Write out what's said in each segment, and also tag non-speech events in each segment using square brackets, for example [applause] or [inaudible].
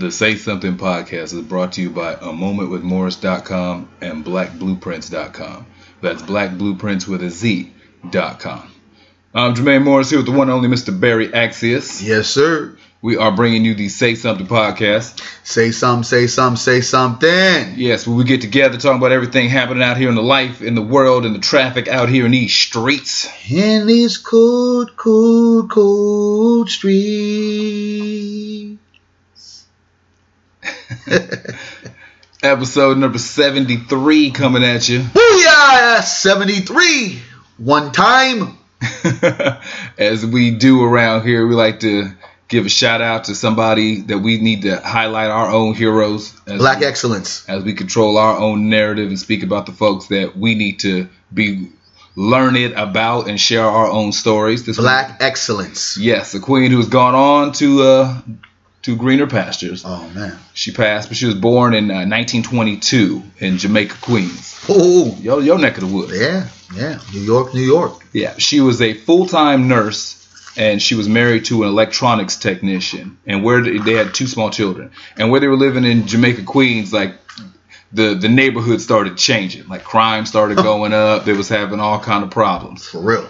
The Say Something podcast is brought to you by a momentwithmorris.com and blackblueprints.com. That's blackblueprints with a Z.com. I'm Jermaine Morris here with the one and only Mr. Barry Axius. Yes, sir. We are bringing you the Say Something podcast. Say something, say something, say something. Yes, where we get together talking about everything happening out here in the life, in the world, in the traffic out here in these streets. In these cold, cold, cold streets. [laughs] Episode number 73 coming at you. Booyah! 73. One time. [laughs] As we do around here, we like to give a shout out to somebody that we need to highlight our own heroes. As Black we, excellence. As we control our own narrative and speak about the folks that we need to be learned about and share our own stories. This Black excellence. Yes, a queen who has gone on to uh, to greener pastures. Oh, man. She passed, but she was born in uh, 1922 in Jamaica, Queens. Oh, Your, your neck of the woods. yeah, yeah. New York, New York. Yeah, she was a full time nurse and she was married to an electronics technician. And where they, they had two small children, and where they were living in Jamaica, Queens, like the the neighborhood started changing. Like crime started [laughs] going up. They was having all kind of problems. For real.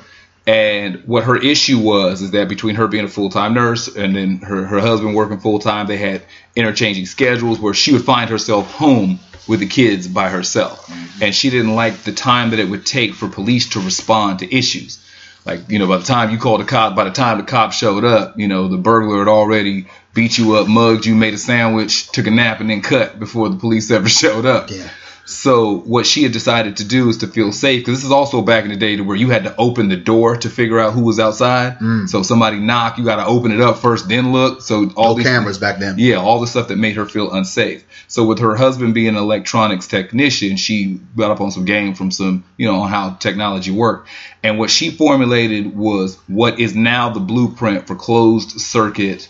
And what her issue was is that between her being a full time nurse and then her, her husband working full time, they had interchanging schedules where she would find herself home with the kids by herself. Mm-hmm. And she didn't like the time that it would take for police to respond to issues. Like, you know, by the time you called the cop, by the time the cop showed up, you know, the burglar had already beat you up, mugged you, made a sandwich, took a nap, and then cut before the police ever [laughs] showed up. Yeah. So what she had decided to do is to feel safe because this is also back in the day to where you had to open the door to figure out who was outside. So if somebody knock, you got to open it up first, then look. So all No these cameras back then. yeah, all the stuff that made her feel unsafe. So with her husband being an electronics technician, she got up on some game from some, you know, on how technology worked. And what she formulated was what is now the blueprint for closed circuit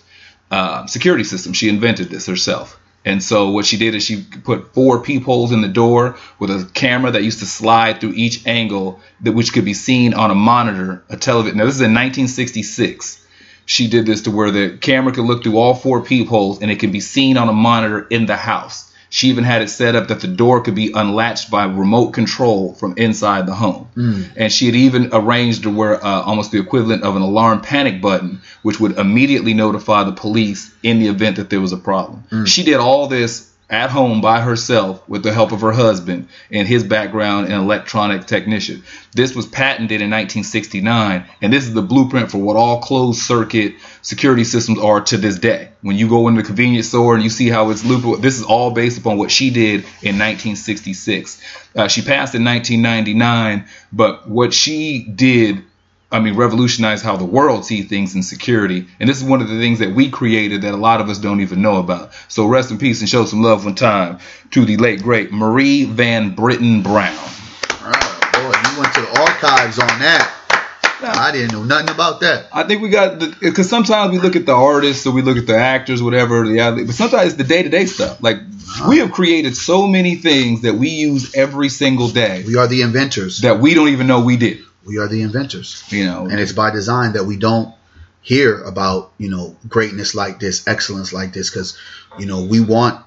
uh, security system. She invented this herself. And so what she did is she put four peepholes in the door with a camera that used to slide through each angle that which could be seen on a monitor, a television. Now this is in 1966 she did this to where the camera could look through all four peepholes and it could be seen on a monitor in the house. She even had it set up that the door could be unlatched by remote control from inside the home. And she had even arranged to where uh, almost the equivalent of an alarm panic button, which would immediately notify the police in the event that there was a problem. She did all this at home by herself with the help of her husband and his background in electronic technician. This was patented in 1969, and this is the blueprint for what all closed circuit security systems are to this day. When you go into the convenience store and you see how it's looped, this is all based upon what she did in 1966. Uh, she passed in 1999, but what she did I mean, revolutionize how the world sees things in security. And this is one of the things that we created that a lot of us don't even know about. So rest in peace and show some love one time to the late great Marie Van Brittan Brown. Oh, boy, you went to the archives on that. I didn't know nothing about that. I think we got because sometimes we look at the artists or we look at the actors, whatever, the but sometimes it's the day to day stuff. Like we have created so many things that we use every single day We are the inventors. that we don't even know we did. We are the inventors. You know, and it's by design that we don't hear about you know greatness like this excellence like this because you know we want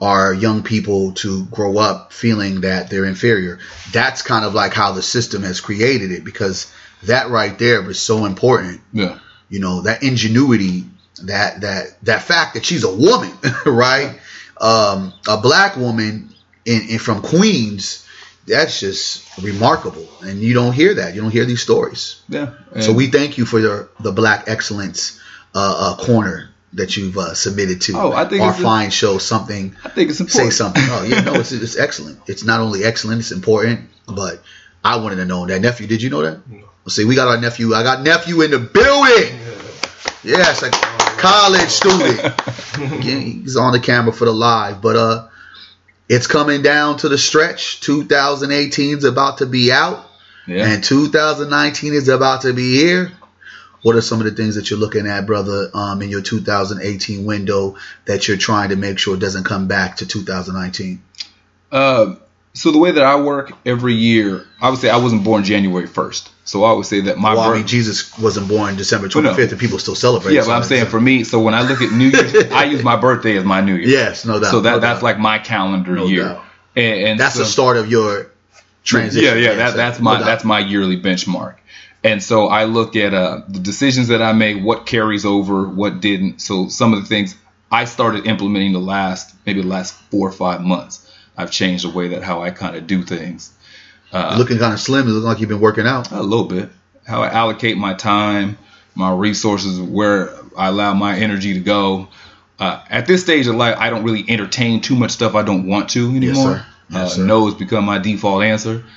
our young people to grow up feeling that they're inferior. That's kind of like how the system has created it because that right there is so important. Yeah, you know that ingenuity that that that fact that she's a woman [laughs] right? Um a black woman in, in from queens that's just remarkable and you don't hear that you don't hear these stories yeah. so we thank you for the, the Black Excellence uh, uh, corner that you've uh, submitted to Oh, I think our it's a- fine show. Something, I think it's important. say something. Oh yeah, no, [laughs] it's, it's excellent. It's not only excellent, it's important. But I wanted to know that nephew. Did you know that? See, we got our nephew. I got nephew in the building. Yes, a college student. [laughs] He's on the camera for the live, but uh, it's coming down to the stretch. 2018 is about to be out. Yeah. And 2019 is about to be here. What are some of the things that you're looking at, brother, um, in your 2018 window that you're trying to make sure doesn't come back to 2019? Uh, so the way that I work every year, obviously I wasn't born January 1st. So I would say that my well, I mean, Jesus wasn't born December Well, no. 25th, and people still celebrate. yeah, so but I'm saying for me, so when I look at New Year's, [laughs] I use my birthday as my New Year. yes, no doubt. So that no that's doubt. like my calendar No year, doubt. and, and that's so, the start of your transition. Yeah, yeah, that, that's my that's my yearly benchmark. And so I look at uh, the decisions that I made, what carries over, what didn't. So some of the things I started implementing the last maybe the last four or five months. I've changed the way that how I kind of do things You're looking kind of slim. You look like you've been working out. a little bit. How I allocate my time, my resources, where I allow my energy to go. Uh, at this stage of life, I don't really entertain too much stuff I don't want to anymore. sir. Yes, uh, no has become my default answer. [laughs]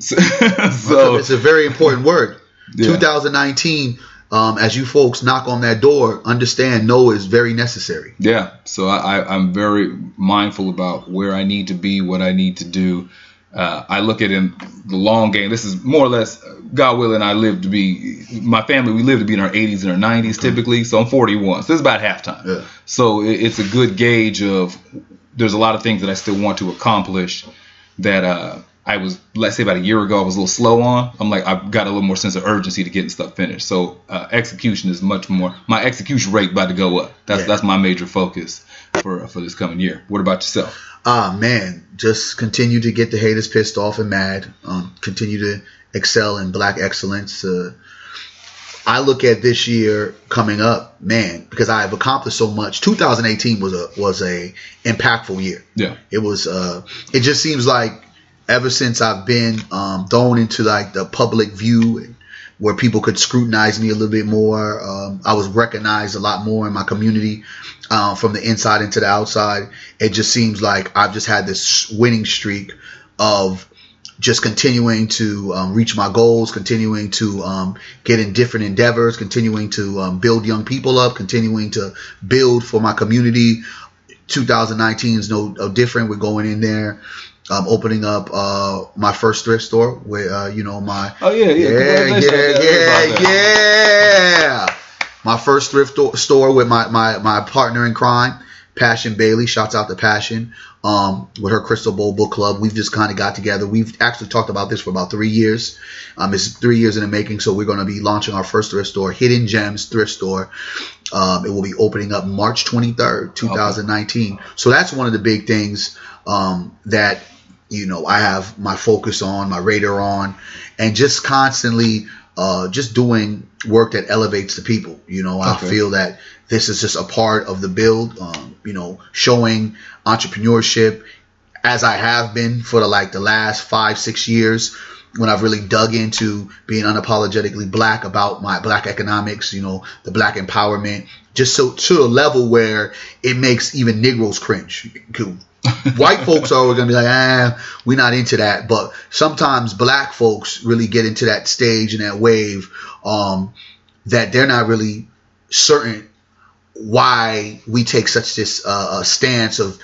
So, So so it's a very important word. [laughs] Yeah. 2019, um, as you folks knock on that door, understand no is very necessary. Yeah, so I, I, I'm very mindful about where I need to be, what I need to do. Uh, I look at in the long game. This is more or less, God willing, I live to be, my family, we live to be in our 80s and our 90s typically. So I'm 41. So this is about halftime. Yeah. So it, it's a good gauge of, there's a lot of things that I still want to accomplish that uh, I was, let's say about a year ago, I was a little slow on. I'm like, I've got a little more sense of urgency to getting stuff finished. So uh, execution is much more, my execution rate about to go up. That's Yeah. that's my major focus for for this coming year. What about yourself? Ah, man, just continue to get the haters pissed off and mad. Um, continue to excel in black excellence. Uh, I look at this year coming up, man, because I have accomplished so much. 2018 was a was a impactful year. Yeah, It was. Uh, it just seems like ever since I've been um, thrown into like the public view, and where people could scrutinize me a little bit more, um, I was recognized a lot more in my community uh, from the inside into the outside. It just seems like I've just had this winning streak of just continuing to um, reach my goals, continuing to um, get in different endeavors, continuing to um, build young people up, continuing to build for my community. 2019 is no, no different. We're going in there, um, opening up uh, my first thrift store with uh, you know my Oh, yeah, yeah. yeah yeah I heard about yeah yeah my first thrift store with my my my partner in crime. Passion Bailey, shouts out to Passion, um, with her Crystal Bowl Book Club. We've just kind of got together. We've actually talked about this for about three years. Um, it's three years in the making, so we're going to be launching our first thrift store, Hidden Gems Thrift Store. Um, it will be opening up March 23rd, 2019. So that's one of the big things um, that you know I have my focus on, my radar on, and just constantly uh, just doing work that elevates the people. You know, I feel that this is just a part of the build. Um, you know, showing entrepreneurship as I have been for the, like the last five six years when I've really dug into being unapologetically black about my black economics, you know, the black empowerment, just so to a level where it makes even Negroes cringe. [laughs] White folks are always gonna be like, ah, we're not into that. But sometimes black folks really get into that stage and that wave um, that they're not really certain why we take such this uh, uh, stance of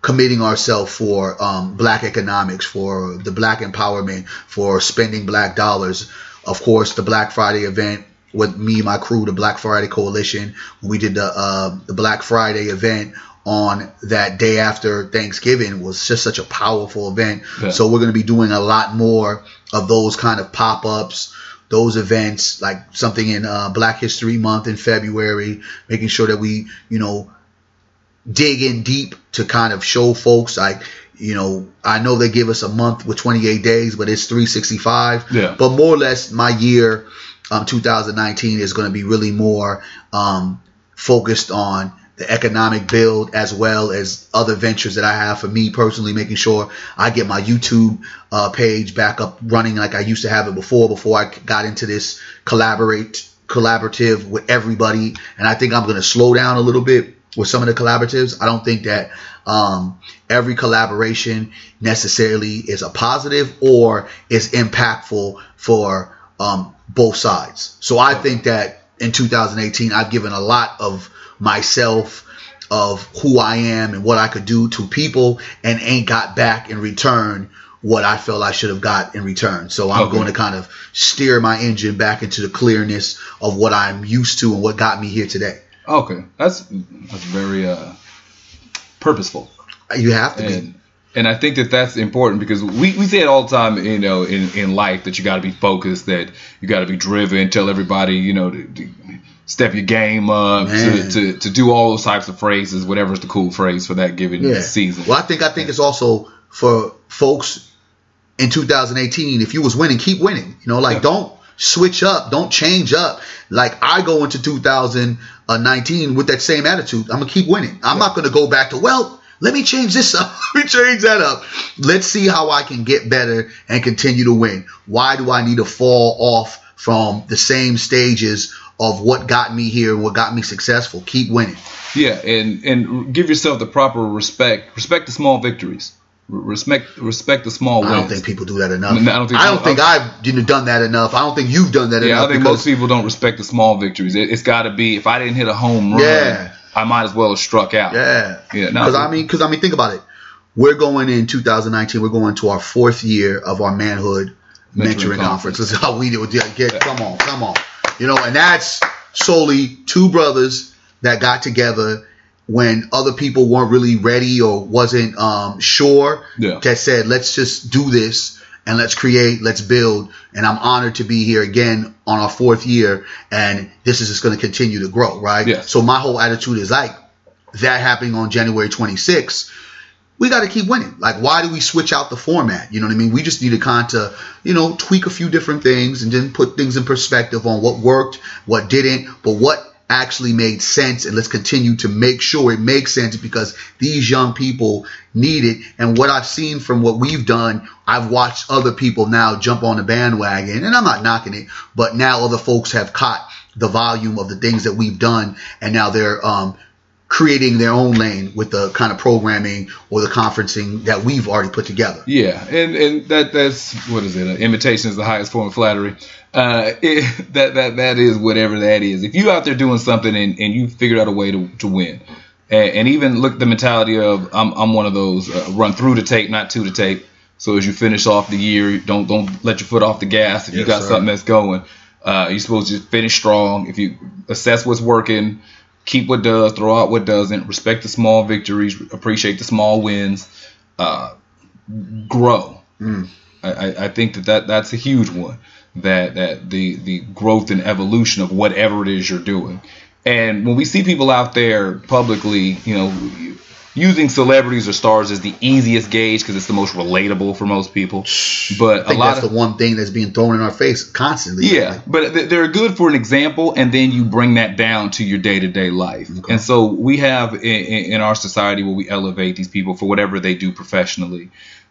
committing ourselves for um, black economics, for the black empowerment, for spending black dollars. Of course, the Black Friday event with me, my crew, the Black Friday Coalition, we did the uh, the Black Friday event on that day after Thanksgiving was just such a powerful event. Yeah. So we're going to be doing a lot more of those kind of pop ups, those events, like something in uh, Black History Month in February, making sure that we, you know, dig in deep to kind of show folks like you know i know they give us a month with 28 days but it's 365 Yeah. but more or less my year um, 2019 is going to be really more um, focused on the economic build as well as other ventures that i have for me personally making sure i get my youtube uh, page back up running like i used to have it before before i got into this collaborate collaborative with everybody and i think i'm going to slow down a little bit with some of the collaboratives. I don't think that um, every collaboration necessarily is a positive or is impactful for um, both sides. So I think that in 2018, I've given a lot of myself, of who I am and what I could do to people, and ain't got back in return what I felt I should have got in return. So I'm Okay. going to kind of steer my engine back into the clearness of what I'm used to and what got me here today. Okay, that's that's very uh, purposeful. You have to be. And I think that that's important because we, we say it all the time, you know, in, in life that you got to be focused, that you got to be driven, tell everybody, you know, to, to step your game up, to, to, to do all those types of phrases, whatever's the cool phrase for that given Yeah. season. Well, I think I think it's also for folks in 2018. If you was winning, keep winning. You know, like Yeah. don't switch up, don't change up. Like I go into 2019 with that same attitude. I'm gonna keep winning. I'm not gonna go back to well. Let me change this up. [laughs] Let me change that up. Let's see how I can get better and continue to win. Why do I need to fall off from the same stages of what got me here and what got me successful? Keep winning. Yeah, and and give yourself the proper respect. Respect the small victories. Respect respect the small wins. I don't think people do that enough. I don't think- I don't think I've you know, done that enough. I don't think you've done that Yeah, enough. I think most people don't respect the small victories. It, it's got to be if I didn't hit a home run, Yeah. I might as well have struck out. Yeah, Yeah, no. Because I mean, because I mean, think about it. We're going in 2019. We're going to our fourth year of our manhood Mentoring mentoring, conference. This how we do it. Yeah, get, come on, come on. You know, and that's solely two brothers that got together when other people weren't really ready or wasn't um, sure. Yeah. That said, let's just do this and let's create, let's build. And I'm honored to be here again on our fourth year, and this is just going to continue to grow, right? Yes. So my whole attitude is like that happening on January 26th. We got to keep winning. Like, why do we switch out the format? You know what I mean? We just need to kind of, you know, tweak a few different things and then put things in perspective on what worked, what didn't, but what actually made sense. And let's continue to make sure it makes sense because these young people need it. And what I've seen from what we've done, I've watched other people now jump on the bandwagon, and I'm not knocking it, but now other folks have caught the volume of the things that we've done, and now they're um, creating their own lane with the kind of programming or the conferencing that we've already put together. Yeah, and and that that's what is it? Uh, imitation is the highest form of flattery. Uh, [laughs] it, that that that is whatever that is. If you out there doing something and, and you figured out a way to, to win, and, and even look at the mentality of I'm I'm one of those uh, run through the tape, not to the tape. So as you finish off the year, don't don't let your foot off the gas. If you got sir. something that's going, uh, you're supposed to finish strong. If you assess what's working, keep what does, throw out what doesn't. Respect the small victories, appreciate the small wins. Uh, grow. Mm. I, I- I think that, that that's a huge one. That that the the growth and evolution of whatever it is you're doing. And when we see people out there publicly, you know, using celebrities or stars is the easiest gauge because it's the most relatable for most people. But I a lot that's of the one thing that's being thrown in our face constantly. yeah, but th- they're good for an example, and then you bring that down to your day to day life. Okay. And so we have in, in in our society where we elevate these people for whatever they do professionally.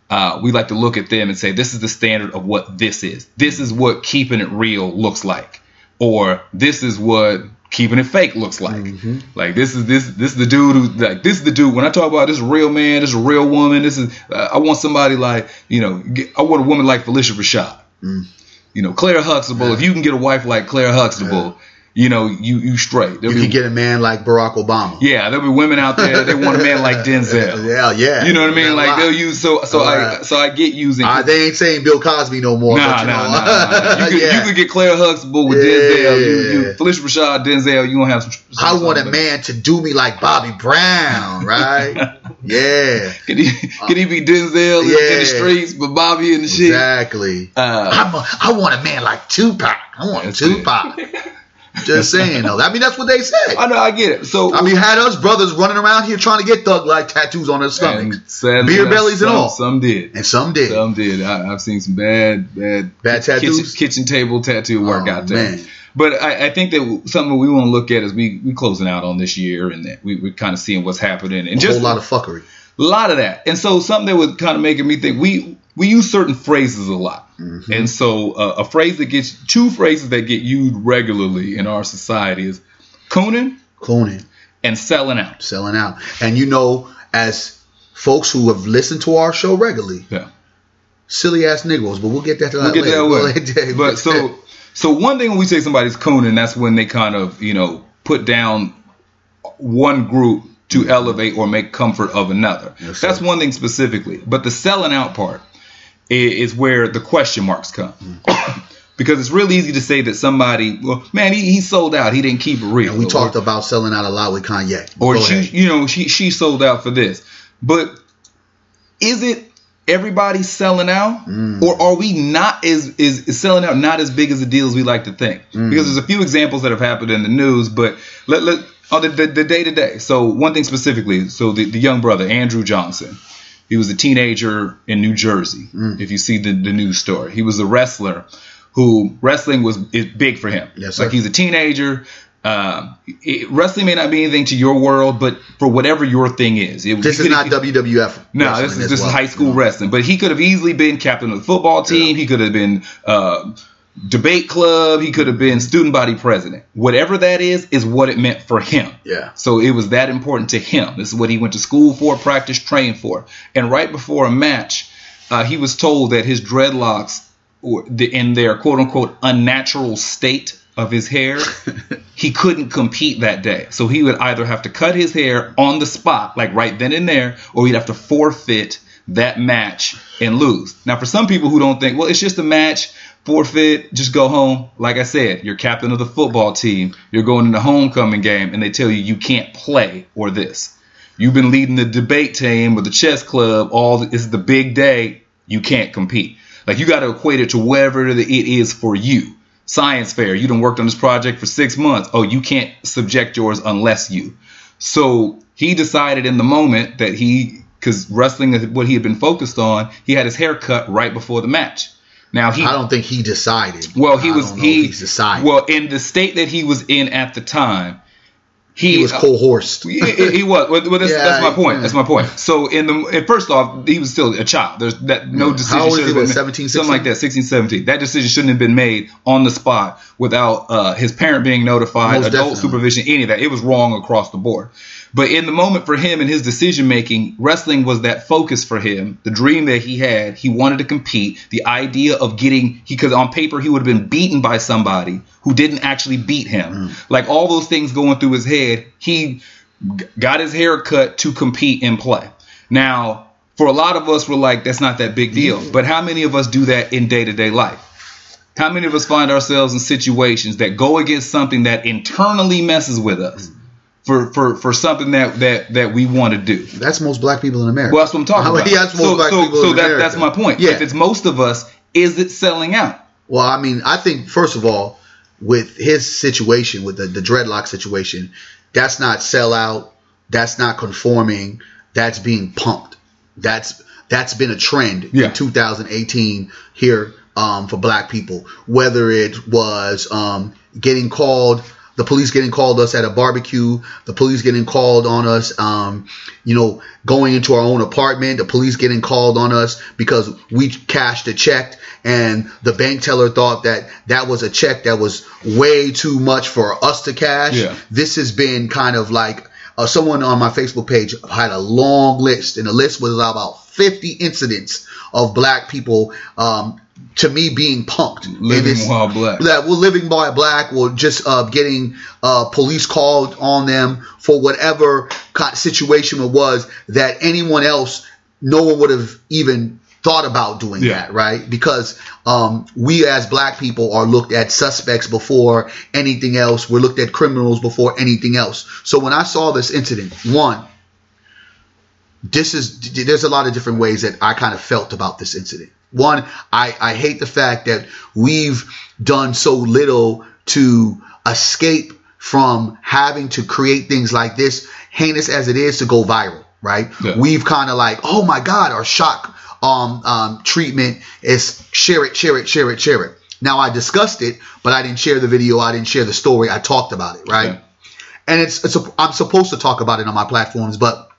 Uh, we like to look at them and say, this is the standard of what this is. This is what keeping it real looks like, or this is what keeping it fake looks like. Mm-hmm. Like this is this this is the dude who like this is the dude. When I talk about this real man, this real woman. This is uh, I want somebody like you know get, I want a woman like Phylicia Rashad. Mm. You know Claire Huxtable. If you can get a wife like Claire Huxtable, you know you you straight. There'll You be- can get a man like Barack Obama. yeah, there'll be women out there they want a man like [laughs] Denzel. Yeah, yeah. You know what I mean? Like they'll use so so A I so I get using. Uh, they ain't saying Bill Cosby no more. Nah, but you nah, know. nah, nah. [laughs] You could, Yeah. you could get Claire Huxtable with Yeah. Denzel. You, you, Phylicia Rashad, Denzel. You gonna have some. I want a some- man to do me like Bobby Brown, right? [laughs] yeah, Could he, could he be Denzel in- in Yeah. the streets, but Bobby in the shit? exactly. Uh, I'm a, I want a man like Tupac. I want Tupac. Just saying though. I mean, that's what they said. I know, I get it. So I mean, had us brothers running around here trying to get thug like tattoos on their stomachs, sadly, beer bellies and all. Some did. and some did. Some did. I, I've seen some bad, bad, Bad tattoos? kitchen table tattoo work Oh, out there. man. But I, I think that something we want to look at is we we closing out on this year and that we we kind of seeing what's happening and a just a lot of fuckery. a lot of that. And so something that was kind of making me think we we use certain phrases a lot. Mm-hmm. And so uh, a phrase that gets two phrases that get used regularly in our society is cooning Cloning, and selling out. selling out, and you know, as folks who have listened to our show regularly, Yeah. silly ass Negroes, but we'll get that to We'll that get later. that We'll way. But so so one thing when we say somebody's cooning, that's when they kind of you know put down one group to elevate or make comfort of another. Yes, sir. that's one thing specifically. But the selling out part is where the question marks come. [coughs] Because it's real easy to say that somebody, well, man, he, he sold out. He didn't keep it real. And we Or- talked about selling out a lot with Kanye. or Go she, ahead. you know, she she sold out for this. But is it everybody selling out, Mm. or are we not is, is is selling out not as big as a deal as we like to think? Mm. Because there's a few examples that have happened in the news, but let let on the the, the day to day. So one thing specifically, so the, the young brother Andrew Johnson, he was a teenager in New Jersey. Mm. If you see the the news story, he was a wrestler who wrestling was is big for him. Yes, sir. like he's a teenager. Um, it- wrestling may not be anything to your world, but for whatever your thing is, it, This is could- not WWF. no, this is this well, is high school wrestling. But he could have easily been captain of the football team. He could have been uh, debate club. He could have been student body president. Whatever that is, is what it meant for him. Yeah. So it was that important to him. This is what he went to school for, practice, train for. And right before a match, uh, he was told that his dreadlocks, in their quote unquote unnatural state of his hair, [laughs] he couldn't compete that day. So he would either have to cut his hair on the spot, like right then and there, or he'd have to forfeit that match and lose. Now, for some people who don't think, well, it's just a match, forfeit, just go home. Like I said, you're captain of the football team, you're going in the homecoming game, and they tell you you can't play or this. You've been leading the debate team or the chess club. All is the big day. You can't compete. Like you got to equate it to whatever it is for you. Science fair. You done worked on this project for six months. Oh, you can't subject yours unless you. So he decided in the moment that he, because wrestling is what he had been focused on, he had his hair cut right before the match. Now he I don't think he decided. well, he was he decided. well in the state that he was in at the time. He, he was uh, coerced. he, he was. Well, that's, Yeah, that's my point. yeah. That's my point. So in the first off, he was still a child. There's that no Yeah. decision. How old is he? What, been 17, made- something like that. 16, 17. That decision shouldn't have been made on the spot without uh, his parent being notified, Most adult definitely. supervision, any of that. It was wrong across the board. But in the moment for him and his decision making, wrestling was that focus for him. The dream that he had, he wanted to compete. The idea of getting, because on paper he would have been beaten by somebody who didn't actually beat him. Mm-hmm. Like all those things going through his head, he g- got his hair cut to compete and play. Now, for a lot of us, we're like, that's not that big mm-hmm. deal. But how many of us do that in day to day life? How many of us find ourselves in situations that go against something that internally messes with us mm-hmm. For, for, for something that, that, that we want to do? That's most black people in America. Well, that's what I'm talking [laughs] about. many- that's most so black so, people so in that, America. that's my point. Yeah. If it's most of us, is it selling out? Well, I mean, I think first of all, with his situation, with the, the dreadlock situation, that's not sellout. That's not conforming. That's being pumped. That's that's been a trend Yeah. in 2018 here um, for black people. Whether it was um, getting called, the police getting called us at a barbecue, the police getting called on us, um, you know, going into our own apartment, the police getting called on us because we cashed a check and the bank teller thought that that was a check that was way too much for us to cash. Yeah. This has been kind of like uh, someone on my Facebook page had a long list, and the list was about 50 incidents of black people, um, to me, being punked. in Living while black. that were living by black or just uh, getting uh, police called on them for whatever situation it was that anyone else, no one would have even thought about doing Yeah. that, right? Because um, we as black people are looked at suspects before anything else. We're looked at criminals before anything else. So when I saw this incident, one, this is there's a lot of different ways that I kind of felt about this incident. One, I, I hate the fact that we've done so little to escape from having to create things like this, heinous as it is, to go viral, right? Yeah. We've kind of like, oh my God, our shock um, um, treatment is share it, share it, share it, share it. Now I discussed it, but I didn't share the video. I didn't share the story. I talked about it, right? Okay. and it's, it's a, I'm supposed to talk about it on my platforms, but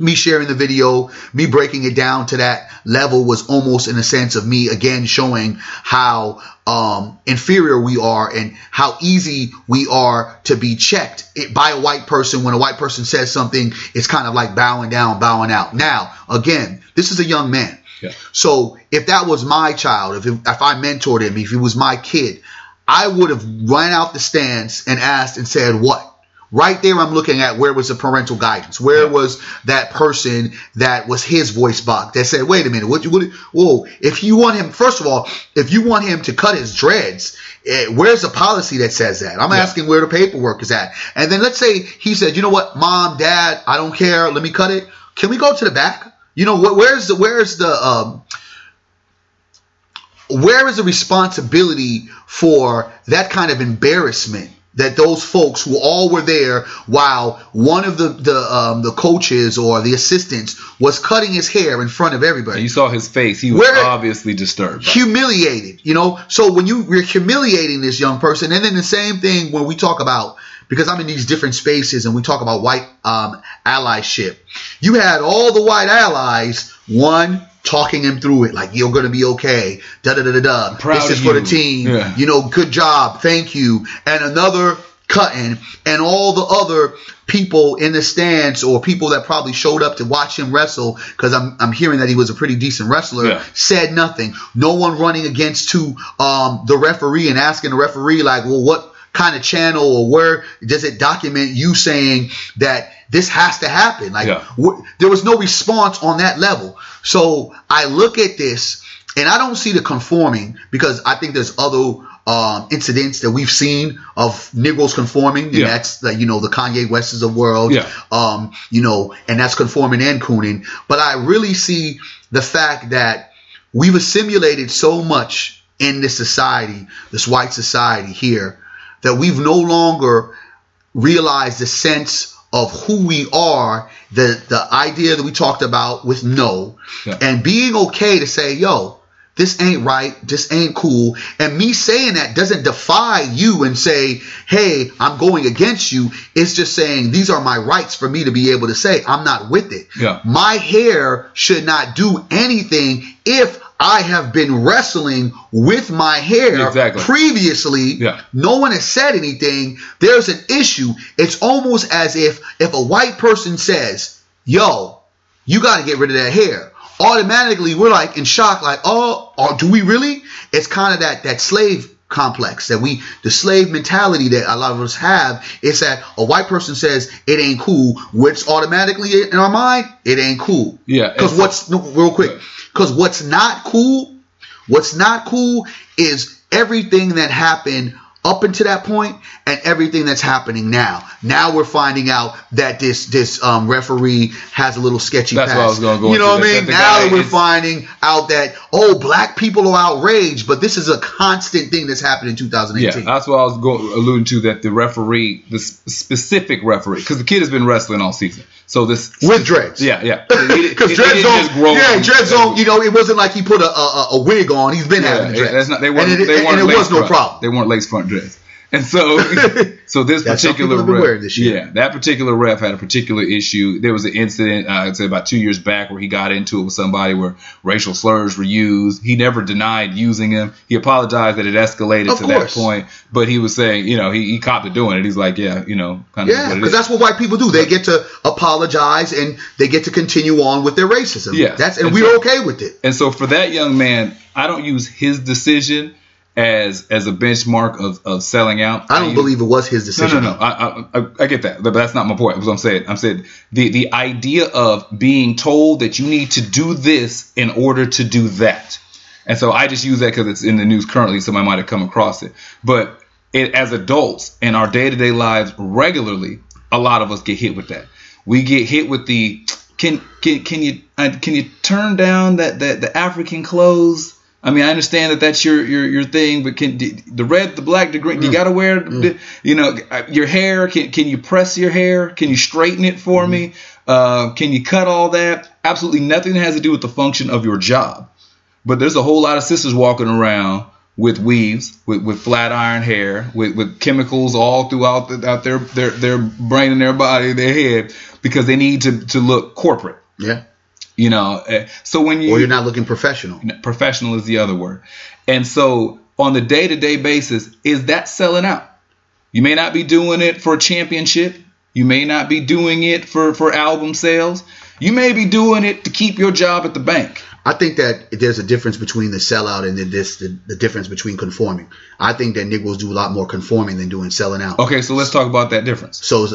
me sharing the video, me breaking it down to that level was almost in a sense of me again showing how um, inferior we are and how easy we are to be checked it, by a white person. When a white person says something, it's kind of like bowing down, bowing out. Now, again, this is a young man. Yeah. So if that was my child, if, it, if I mentored him, if he was my kid, I would have run out the stands and asked and said, what? Right there, I'm looking at where was the parental guidance? Where Yeah. was that person that was his voice box that said, wait a minute, what, what, whoa, if you want him, first of all, if you want him to cut his dreads, eh, where's the policy that says that? I'm Yeah. asking where the paperwork is at. And then let's say he said, you know what, mom, dad, I don't care, let me cut it. Can we go to the back? You know, wh- where's the where's the um, where is the responsibility for that kind of embarrassment that those folks who all were there while one of the the um, the coaches or the assistants was cutting his hair in front of everybody You saw his face. He was Where- obviously disturbed. humiliated you know so when you we're humiliating this young person and then the same thing when we talk about because i'm in these different spaces and we talk about white um, allyship you had all the white allies one talking him through it like you're gonna be okay da da da da da. Proud this is for the team. Yeah. you know good job. Thank you. And another cutting and all the other people in the stands or people that probably showed up to watch him wrestle because I'm, I'm hearing that he was a pretty decent wrestler Yeah. said nothing. No one running against to um, the referee and asking the referee like well what kind of channel or where does it document you saying that this has to happen like Yeah. wh- there was no response on that level so i look at this and i don't see the conforming because i think there's other um, incidents that we've seen of Negroes conforming, and Yeah. that's the you know the Kanye Wests of the world, Yeah. um, you know, and that's conforming and cooning. But I really see the fact that we've assimilated so much in this society, this white society here, that we've no longer realized the sense of who we are, the the idea that we talked about with no, Yeah. and being okay to say, yo, this ain't right, this ain't cool. And me saying that doesn't defy you and say, hey, I'm going against you. It's just saying these are my rights for me to be able to say I'm not with it. Yeah. My hair should not do anything if I have been wrestling with my hair Exactly. previously. Yeah. No one has said anything. There's an issue. It's almost as if if a white person says, "Yo, you got to get rid of that hair." Automatically, we're like in shock, like, "Oh, or do we really?" It's kind of that that slave complex that we, the slave mentality that a lot of us have. Is that a white person says it ain't cool, which automatically in our mind, it ain't cool. Yeah, Because what's no, real quick? Because what's not cool, what's not cool is everything that happened up until that point and everything that's happening now. Now we're finding out that this this um, referee has a little sketchy That's past. what I was gonna go You know what I mean? now that we're is- finding out that oh, black people are outraged, but this is a constant thing that's happened in 2018. Yeah, that's what I was go- alluding to. That the referee, the specific referee, because the kid has been wrestling all season. So this With dreads. Yeah, yeah. [laughs] Because it- it Dread didn't Zone, grow yeah, from- Dread Zone, you know, it wasn't like he put a, a, a wig on. He's been Yeah, having dreads. that's not, they weren't. and it, they weren't and it was no problem. They weren't lace front dreads. [laughs] And so, so this [laughs] particular ref, this yeah, that particular ref had a particular issue. There was an incident, uh, I'd say about two years back, where he got into it with somebody where racial slurs were used. He never denied using them. He apologized that it escalated Of to course. that point, but he was saying, you know, he, he copped to doing it. He's like, yeah, you know, kind of Yeah, because that's what white people do. They get to apologize and they get to continue on with their racism. Yeah. that's and And we're so- okay with it. And so for that young man, I don't use his decision as as a benchmark of, of selling out. I don't use- believe it was his decision. no, no. I, I, I- I get that, but that's not my point. What I'm saying, I'm saying the the idea of being told that you need to do this in order to do that, and so I just use that because it's in the news currently. Somebody might have come across it, but it, as adults in our day to day lives, regularly, a lot of us get hit with that. We get hit with the can can can you uh, can you turn down that that the African clothes? I mean, I understand that that's your your your thing, but can the red, the black, the green, you gotta wear, the, you know, uh, your hair. Can can you press your hair? Can you straighten it for me? Uh, can you cut all that? Absolutely nothing has to do with the function of your job. But there's a whole lot of sisters walking around with weaves, with, with flat iron hair, with, with chemicals all throughout the, out their, their their brain and their body, their head, because they need to to look corporate. Yeah, You know, Uh, so when you or you're not looking professional. professional is the other word. And so on the day to day basis, is that selling out? You may not be doing it for a championship. You may not be doing it for, for album sales. You may be doing it to keep your job at the bank. I think that there's a difference between the sellout and the, this the, the difference between conforming. I think that Negroes do a lot more conforming than doing selling out. Okay, so let's talk about that difference. So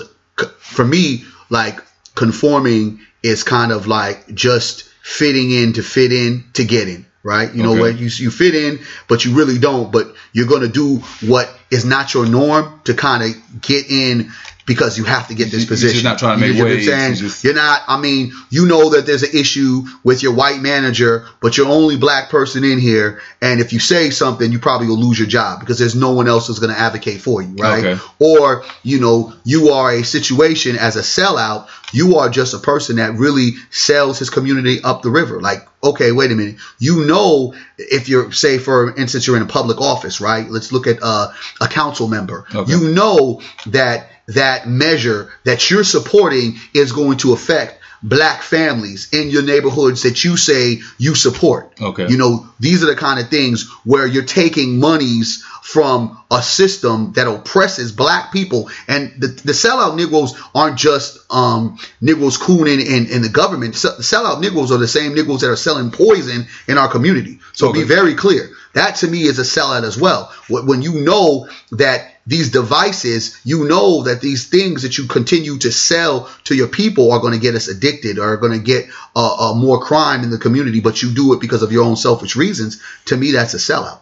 for me, like conforming is kind of like just fitting in to fit in to get in, right? You know Okay. what? You you fit in, but you really don't. But you're gonna do what is not your norm to kind of get in because you have to get this You're position. just not trying to You make I'm waves, saying? you just- You're not. I mean, you know that there's an issue with your white manager, but you're only black person in here, and if you say something, you probably will lose your job because there's no one else who's going to advocate for you, right? Okay. Or you know, you are a situation as a sellout. You are just a person that really sells his community up the river. Like, okay, wait a minute. You know, if you're say for instance you're in a public office, right? Let's look at uh, a council member. Okay. You know that that measure that you're supporting is going to affect black families in your neighborhoods that you say you support. Okay. You know, these are the kind of things where you're taking monies from a system that oppresses black people. And the, the sellout Negroes aren't just um, Negroes cooning in, in the government. The sellout Negroes are the same Negroes that are selling poison in our community. So be very clear. That to me is a sellout as well. When you know that these devices, you know that these things that you continue to sell to your people are going to get us addicted or are going to get uh, uh, more crime in the community, but you do it because of your own selfish reasons. To me, that's a sellout.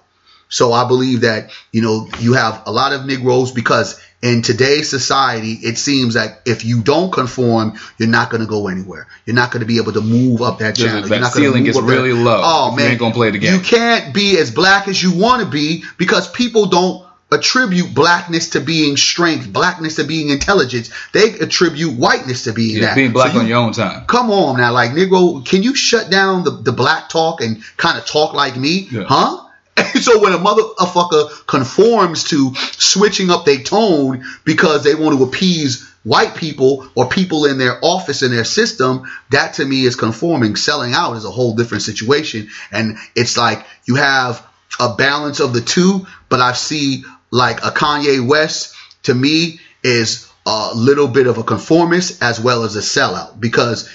So I believe that, you know, you have a lot of Negroes because in today's society, it seems like if you don't conform, you're not going to go anywhere. You're not going to be able to move up that channel. that You're not ceiling move gets up that- really low Oh if you man, ain't gonna play the game. You can't be as black as you want to be because people don't attribute blackness to being strength, blackness to being intelligence. They attribute whiteness to being Yeah, that. being black So you- on your own time. Come on now, like Negro, can you shut down the, the black talk and kind of talk like me? Yeah. Huh? [laughs] so when a motherfucker conforms to switching up their tone because they want to appease white people or people in their office in their system, that to me is conforming. Selling out is a whole different situation. And it's like you have a balance of the two, but I see like a Kanye West to me is a little bit of a conformist as well as a sellout because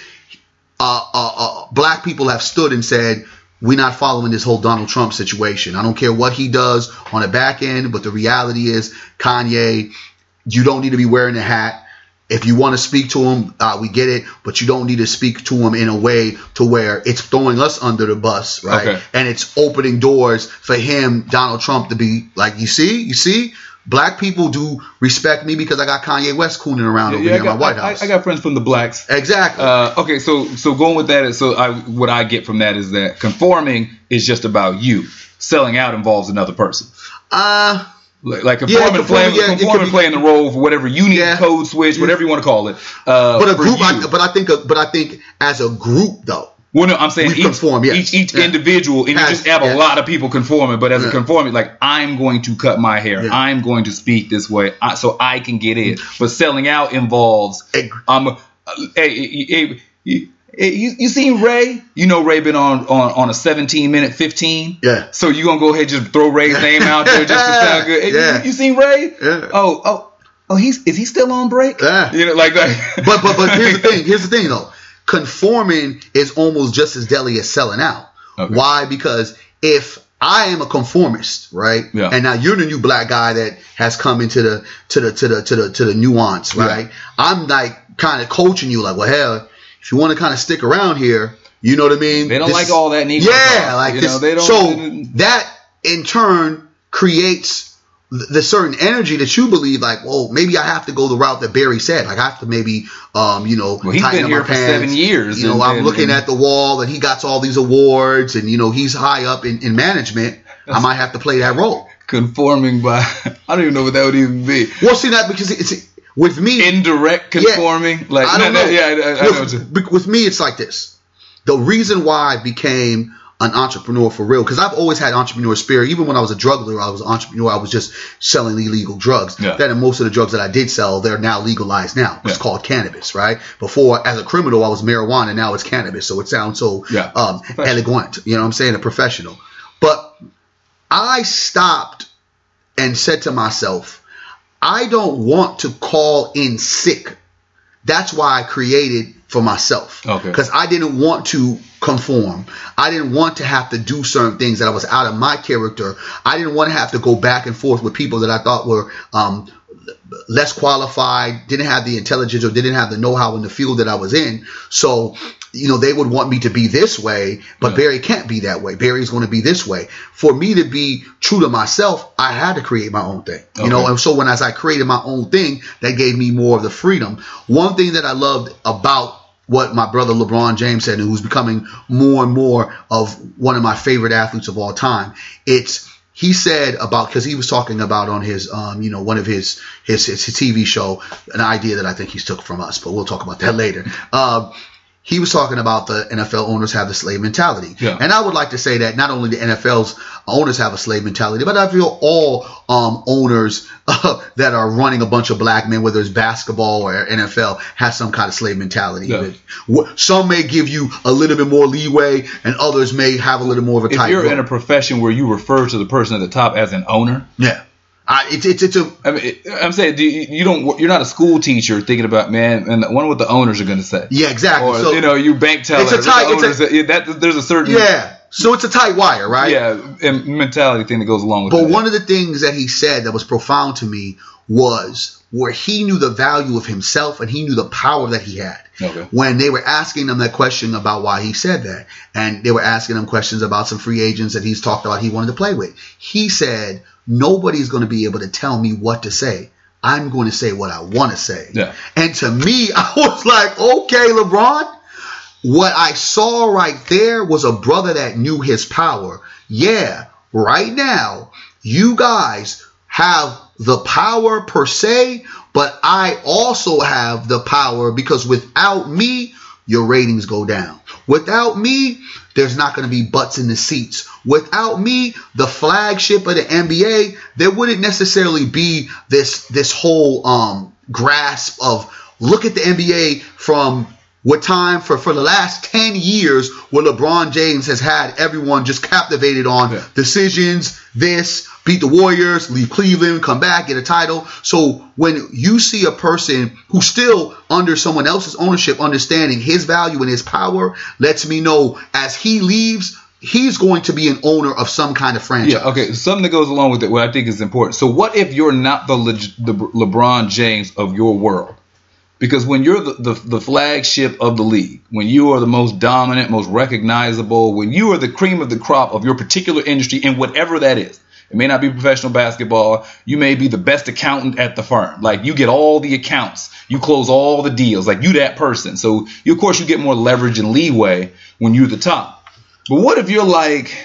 uh, uh, uh, black people have stood and said, we're not following this whole Donald Trump situation. I don't care what he does on the back end, but the reality is, Kanye, you don't need to be wearing a hat. If you want to speak to him, uh, we get it, but you don't need to speak to him in a way to where it's throwing us under the bus, right? Okay. And it's opening doors for him, Donald Trump, to be like, you see, you see, black people do respect me because I got Kanye West cooning around over Yeah, here I in my White I, House. I got friends from the blacks. exactly. Uh, okay, so so going with that, so I what I get from that is that conforming is just about you. Selling out involves another person. uh, Like, Yeah, conforming, yeah, be- playing the role for whatever you need, Yeah. code switch, whatever you want to call it. Uh, but a group. I, but I think, but I think as a group though, well, no, I'm saying each, conform, yes. each each Yeah. individual, and Has- you just have yeah. a lot of people conforming. But as a Yeah. conforming, like I'm going to cut my hair, Yeah. I'm going to speak this way, I, so I can get in. But selling out involves. Uh, hey, hey, hey, you, you, you seen Ray? You know Ray been on on, on a 17 minute 15. Yeah. So you gonna go ahead and just throw Ray's name out there just to sound good? [laughs] Hey, you- Yeah. you, seen Ray? Yeah. Oh oh oh he's is he still on break? Yeah. You know like that. [laughs] but but but here's the thing. [laughs] Here's the thing though. Conforming is almost just as deadly as selling out. Okay. Why? Because if I am a conformist, right? Yeah. And now you're the new black guy that has come into the to the to the to the to the nuance, Yeah. right? I'm like kind of coaching you, like, well, hell, if you want to kind of stick around here, you know what I mean? They don't This- like all that Negro Yeah, talk, like you this. know, they don't- so that in turn creates the certain energy that you believe, like, well, maybe I have to go the route that Barry said. Like, I have to maybe, um, you know, Well, he's tighten been up here my for pants. seven years, You know, and- I'm and- looking and- at the wall, and he got all these awards, and you know, he's high up in, in management. I [laughs] might have to play that role. conforming by [laughs] I don't even know what that would even be. Well, see that because it's with me. Indirect Yeah. conforming, like I don't no, know. no, yeah, I, I, know. with, be- with me, it's like this. The reason why I became an entrepreneur for real, because I've always had entrepreneur spirit. Even when I was a drug dealer, I was an entrepreneur. I was just selling illegal drugs. Yeah. Then most of the drugs that I did sell, they're now legalized now. It's Yeah. called cannabis, right? Before, as a criminal, I was marijuana. Now it's cannabis. So it sounds so Yeah. um, elegant. You know what I'm saying? A professional. But I stopped and said to myself, I don't want to call in sick. That's why I created for myself. Okay. Because I didn't want to conform. I didn't want to have to do certain things that I was out of my character. I didn't want to have to go back and forth with people that I thought were um, less qualified, didn't have the intelligence or didn't have the know-how in the field that I was in. So, you know, they would want me to be this way, but Yeah. Barry can't be that way. Barry's going to be this way. For me to be true to myself, I had to create my own thing. You know, and so when as I created my own thing, that gave me more of the freedom. One thing that I loved about what my brother LeBron James said, who's becoming more and more of one of my favorite athletes of all time, it's he said about because he was talking about on his um you know one of his his his TV show an idea that I think he's took from us, but we'll talk about that later. Um, he was talking about the NFL owners have the slave mentality. Yeah. And I would like to say that not only the NFL's owners have a slave mentality, but I feel all um, owners [laughs] uh, that are running a bunch of black men, whether it's basketball or NFL, have some kind of slave mentality. Yeah. Some may give you a little bit more leeway, and others may have a little more of a If you're in a profession where you refer to the person at the top as an owner, yeah. I, it's, it's, it's a I mean, it- I'm saying you, you don't. You're not a school teacher thinking about man, and I wonder what the owners are going to say. yeah exactly. Or so you know, you bank teller. It's a tight- it's a- that there's a certain yeah. So it's a tight wire, right? yeah and mentality thing that goes along with it. But that. one of the things that he said that was profound to me was where he knew the value of himself and he knew the power that he had. Okay. When they were asking him that question about why he said that, and they were asking him questions about some free agents that he's talked about he wanted to play with, he said, Nobody's going to be able to tell me what to say. I'm going to say what I want to say. Yeah. And to me, [laughs] I was like, okay, LeBron, what I saw right there was a brother that knew his power. Yeah, right now, you guys have the power per se, but I also have the power because without me, your ratings go down. Without me, there's not going to be butts in the seats. Without me, the flagship of the NBA, there wouldn't necessarily be this this whole um grasp of look at the NBA from what time for for the last 10 years where LeBron James has had everyone just captivated on Yeah. decisions, this, beat the Warriors, leave Cleveland, come back, get a title. So when you see a person who's still under someone else's ownership, understanding his value and his power, lets me know as he leaves, he's going to be an owner of some kind of franchise. Yeah, okay. Something that goes along with it, what I think is important. So, what if you're not the, leg- the LeBron James of your world? Because when you're the, the, the flagship of the league, when you are the most dominant, most recognizable, when you are the cream of the crop of your particular industry, and whatever that is, it may not be professional basketball. You may be the best accountant at the firm. Like you get all the accounts, you close all the deals. Like you that person. So you, of course, you get more leverage and leeway when you're the top. But what if you're like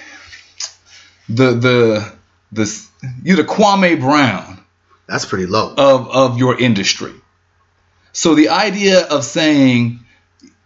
the the the you're the Kwame Brown That's pretty low. of of your industry. So the idea of saying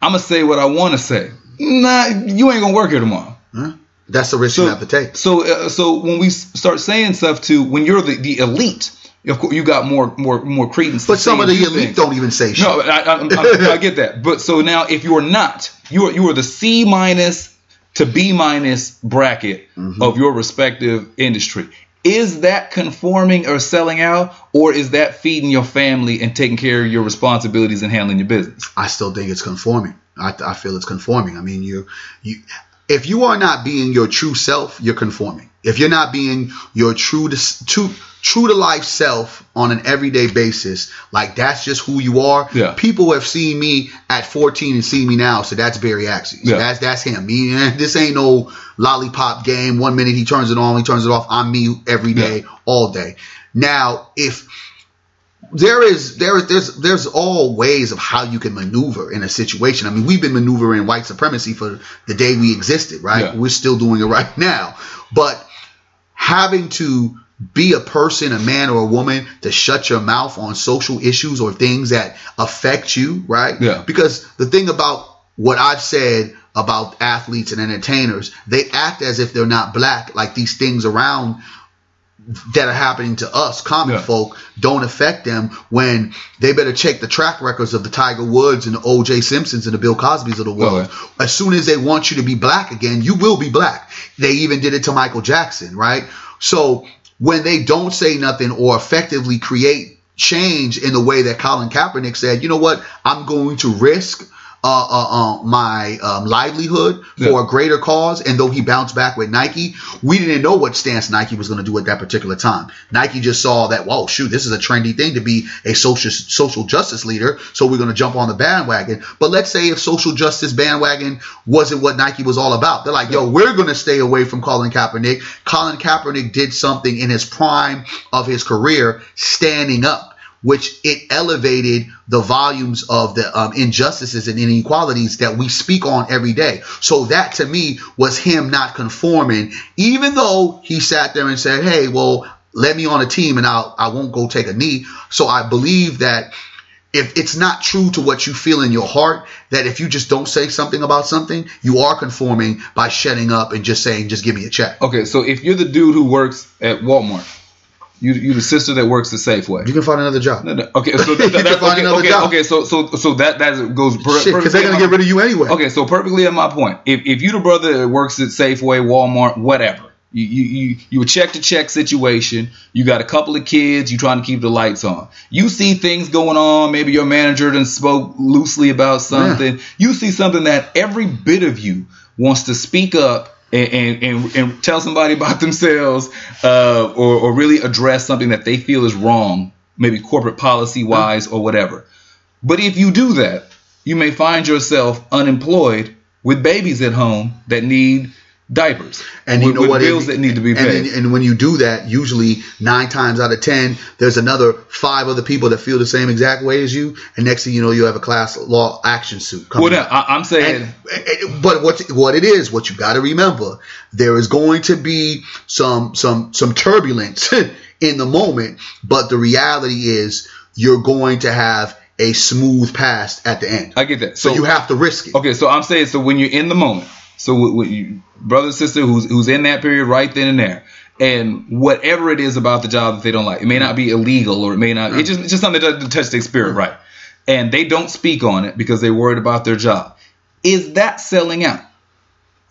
I'm gonna say what I want to say, nah, you ain't gonna work here tomorrow. Huh? That's the risk So you have to take. So uh, so when we start saying stuff to when you're the, the elite, of course you got more more more credence. But some of the elite things. don't even say shit. No, I, I, I, I get that. But so now, if you're not, you are you are the C minus to B minus bracket Mm-hmm. of your respective industry. Is that conforming or selling out, or is that feeding your family and taking care of your responsibilities and handling your business? I still think it's conforming. I, I feel it's conforming. I mean, you, you, if you are not being your true self, you're conforming. If you're not being your true to, true, true to life self on an everyday basis, like that's just who you are. Yeah. People have seen me at 14 and see me now, so that's Barry Axie. Yeah. That's that's him. Me, this ain't no lollipop game. One minute he turns it on, he turns it off. I'm me every day, all day. Now, if there is there is there's there's all ways of how you can maneuver in a situation. I mean, we've been maneuvering white supremacy for the day we existed, right? Yeah. We're still doing it right now. But having to be a person, a man or a woman, to shut your mouth on social issues or things that affect you, right? Yeah. Because the thing about what I've said about athletes and entertainers, they act as if they're not black, like these things around that are happening to us, common Yeah. folk, don't affect them when they better check the track records of the Tiger Woods and the O.J. Simpsons and the Bill Cosbys of the world. Okay. As soon as they want you to be black again, you will be black. They even did it to Michael Jackson, right? So when they don't say nothing or effectively create change in the way that Colin Kaepernick said, you know what, I'm going to risk uh, uh, uh, my um, livelihood for Yeah. a greater cause. And though he bounced back with Nike, we didn't know what stance Nike was going to do at that particular time. Nike just saw that, whoa, shoot, this is a trendy thing to be a social social justice leader, so we're going to jump on the bandwagon. But let's say if social justice bandwagon wasn't what Nike was all about, they're like, yo, we're going to stay away from Colin Kaepernick. Colin Kaepernick did something in his prime of his career, standing up which it elevated the volumes of the um, injustices and inequalities that we speak on every day. So that to me was him not conforming, even though he sat there and said, "Hey, well, let me on a team and I'll I won't go take a knee." So I believe that if it's not true to what you feel in your heart, that if you just don't say something about something, you are conforming by shutting up and just saying, "Just give me a check." Okay, so if you're the dude who works at Walmart, you you the sister that works at Safeway. You can find another job. No, no, Okay, so [laughs] You that, that's find okay. another Okay, job. okay, so so so that that goes per- Shit, because they're gonna get rid of you anyway. Okay, so perfectly at my point. If if you the brother that works at Safeway, Walmart, whatever, you you you, you a check to check situation. You got a couple of kids. You trying to keep the lights on. You see things going on. Maybe your manager done spoke loosely about something. You see something that every bit of you wants to speak up. And, and, and, tell somebody about [laughs] themselves uh, or, or really address something that they feel is wrong, maybe corporate policy wise or whatever. But if you do that, you may find yourself unemployed with babies at home that need diapers And with, you know what? bills It- that need to be and, paid. then- and when you do that, usually nine times out of ten, there's another five other people that feel the same exact way as you, and next thing you know, you have a class law action suit coming. well, up. now, I, I'm saying And, and- but what what it is, what you got to remember, there is going to be some some some turbulence [laughs] in the moment, but the reality is you're going to have a smooth pass at the end. I get that. so So, you have to risk it. okay, so I'm saying so when you're in the moment, so you, brother sister who's who's in that period right then and there. And whatever it is about the job that they don't like, it may not be illegal or it may not, it's just, it's just something that doesn't touch their spirit, mm-hmm. right? And they don't speak on it because they're worried about their job. Is that selling out?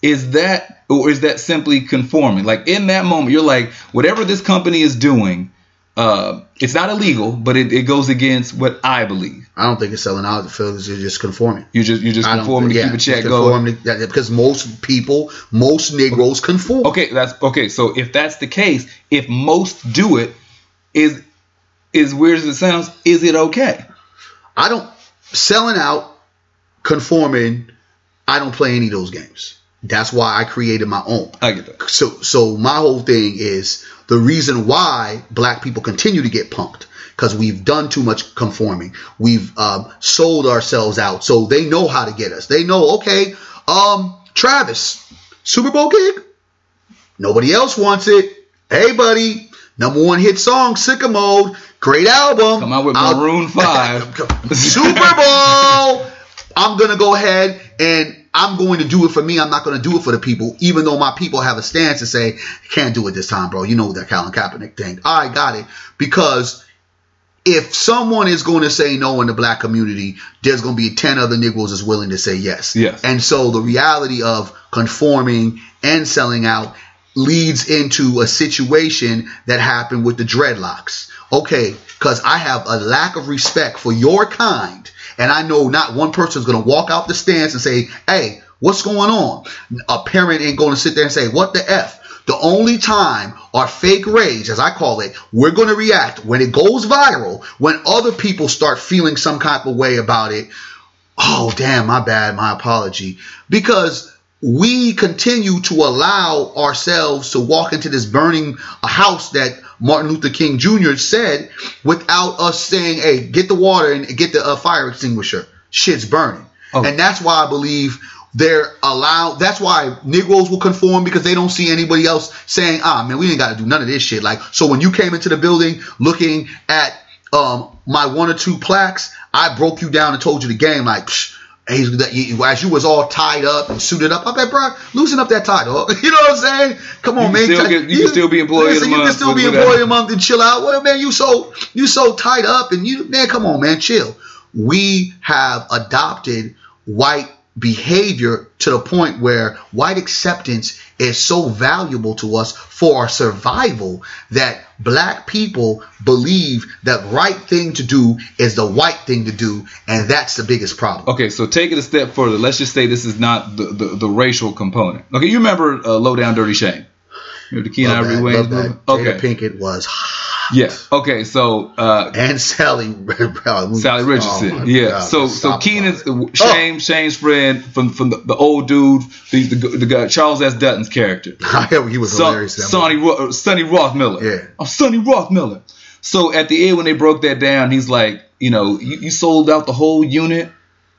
is that or is that simply conforming like in that moment you're like whatever this company is doing uh, it's not illegal but it, it goes against what i believe I don't think it's selling out. I feel it's just conforming. you're just you're just conforming to yeah, keep a check going to- because most people, most Negroes conform. okay that's okay so if that's the case if most do it is is weird as it sounds is it okay I don't selling out, conforming. I don't play any of those games. That's why I created my own. i get that So, so my whole thing is the reason why black people continue to get punked because we've done too much conforming. We've um, sold ourselves out, so they know how to get us. They know, okay, um, Travis, Super Bowl gig. Nobody else wants it. Hey, buddy, number one hit song, Sicko Mode, great album. come out with I'll- maroon 5 [laughs] Super Bowl. [laughs] I'm gonna go ahead and I'm going to do it for me. I'm not going to do it for the people, even though my people have a stance to say, can't do it this time, bro. You know that Colin Kaepernick thing. I got it. Because if someone is going to say no in the black community, there's going to be 10 other Negroes that's willing to say yes. Yes. And so the reality of conforming and selling out leads into a situation that happened with the dreadlocks. Okay, because I have a lack of respect for your kind, and I know not one person is going to walk out the stands and say, hey, what's going on? A parent ain't going to sit there and say, what the F? The only time our fake rage, as I call it, we're going to react when it goes viral, when other people start feeling some type of way about it. Oh, damn, my bad, my apology. Because we continue to allow ourselves to walk into this burning house that Martin Luther King Jr. said without us saying, hey, get the water and get the uh, fire extinguisher. Shit's burning. Oh. And that's why I believe they're allowed. That's why Negroes will conform because they don't see anybody else saying, ah, man, we ain't got to do none of this shit. Like, so when you came into the building looking at um, my one or two plaques, I broke you down and told you the game, like, Psh, You- as you was all tied up and suited up, I bet, bro, loosen up that tie, dog. [laughs] You know what I'm saying? Come on, You man. still get- you can still be employee listen, You can still be employee the month and chill out. Well, man, you so you so tied up and you man, come on, man, chill. We have adopted white behavior to the point where white acceptance is so valuable to us for our survival that black people believe that right thing to do is the white thing to do and that's the biggest problem Okay, so take it a step further. Let's just say this is not the, the, the racial component. Okay, you remember uh, Low Down Dirty Shame? Remember the Keen Love Ivory that, Wayans love movie? that. Jada Okay, Pinkett was yeah. Okay, so uh, and Salli [laughs] Salli Richardson. Oh, yeah. God, so so Keenen's about it. Shame Shame's friend from from the, the old dude, the, the the guy Charles S. Dutton's character. [laughs] Oh, he was Son, hilarious. Sonny. Ro- uh, Sonny Rothmiller. Yeah. Oh, Sonny Rothmiller. So at the end when they broke that down, he's like, you know, you, you sold out the whole unit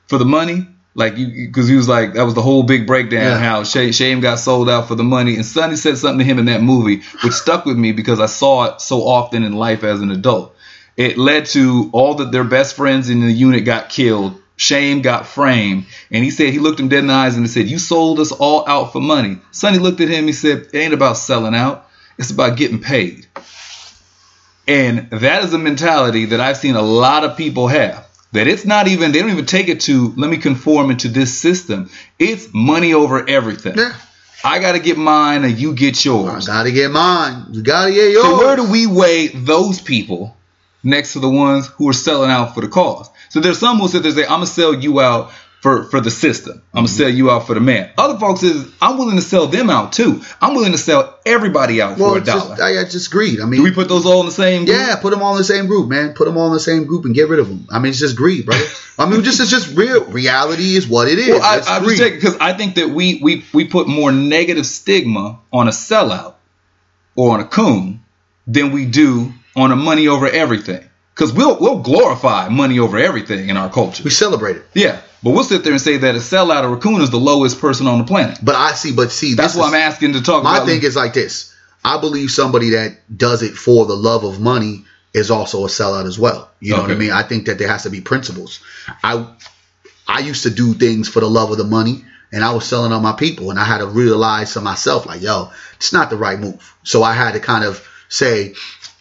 for the money. Like you, because he was like, that was the whole big breakdown Yeah. how Shame, Shame got sold out for the money. And Sonny said something to him in that movie, which stuck with me because I saw it so often in life as an adult. It led to all that their best friends in the unit got killed. Shame got framed, and he said he looked him dead in the eyes and he said, "You sold us all out for money." Sonny looked at him. He said, "It ain't about selling out. It's about getting paid." And that is a mentality that I've seen a lot of people have. That it's not even they don't even take it to let me conform into this system. It's money over everything. Yeah. I got to get mine and you get yours. I gotta get mine. You gotta get yours. So where do we weigh those people next to the ones who are selling out for the cause? So there's some who sit there and say, I'm gonna sell you out for, for the system. I'm gonna mm-hmm. sell you out for the man. Other folks is I'm willing to sell them out too. I'm willing to sell everybody out Well, for a it's dollar. just, I, I just greed. I mean, Do we put those all in the same group? yeah, put them all in the same group, man. Put them all in the same group and get rid of them. I mean, it's just greed, brother. I mean, just it's just real. Reality is what it is. Well, I, I'm just because I think that we, we we put more negative stigma on a sellout or on a coon than we do on a money over everything. Because we'll we'll glorify money over everything in our culture. we celebrate it. Yeah, but we'll sit there and say that a sellout or a coon is the lowest person on the planet. But I see, but see, That's why I'm asking to talk My about. My thing is like this. I believe somebody that does it for the love of money is also a sellout as well. You know what I mean? I think that there has to be principles. I I used to do things for the love of the money and I was selling on my people and I had to realize to myself like, yo, it's not the right move. So I had to kind of say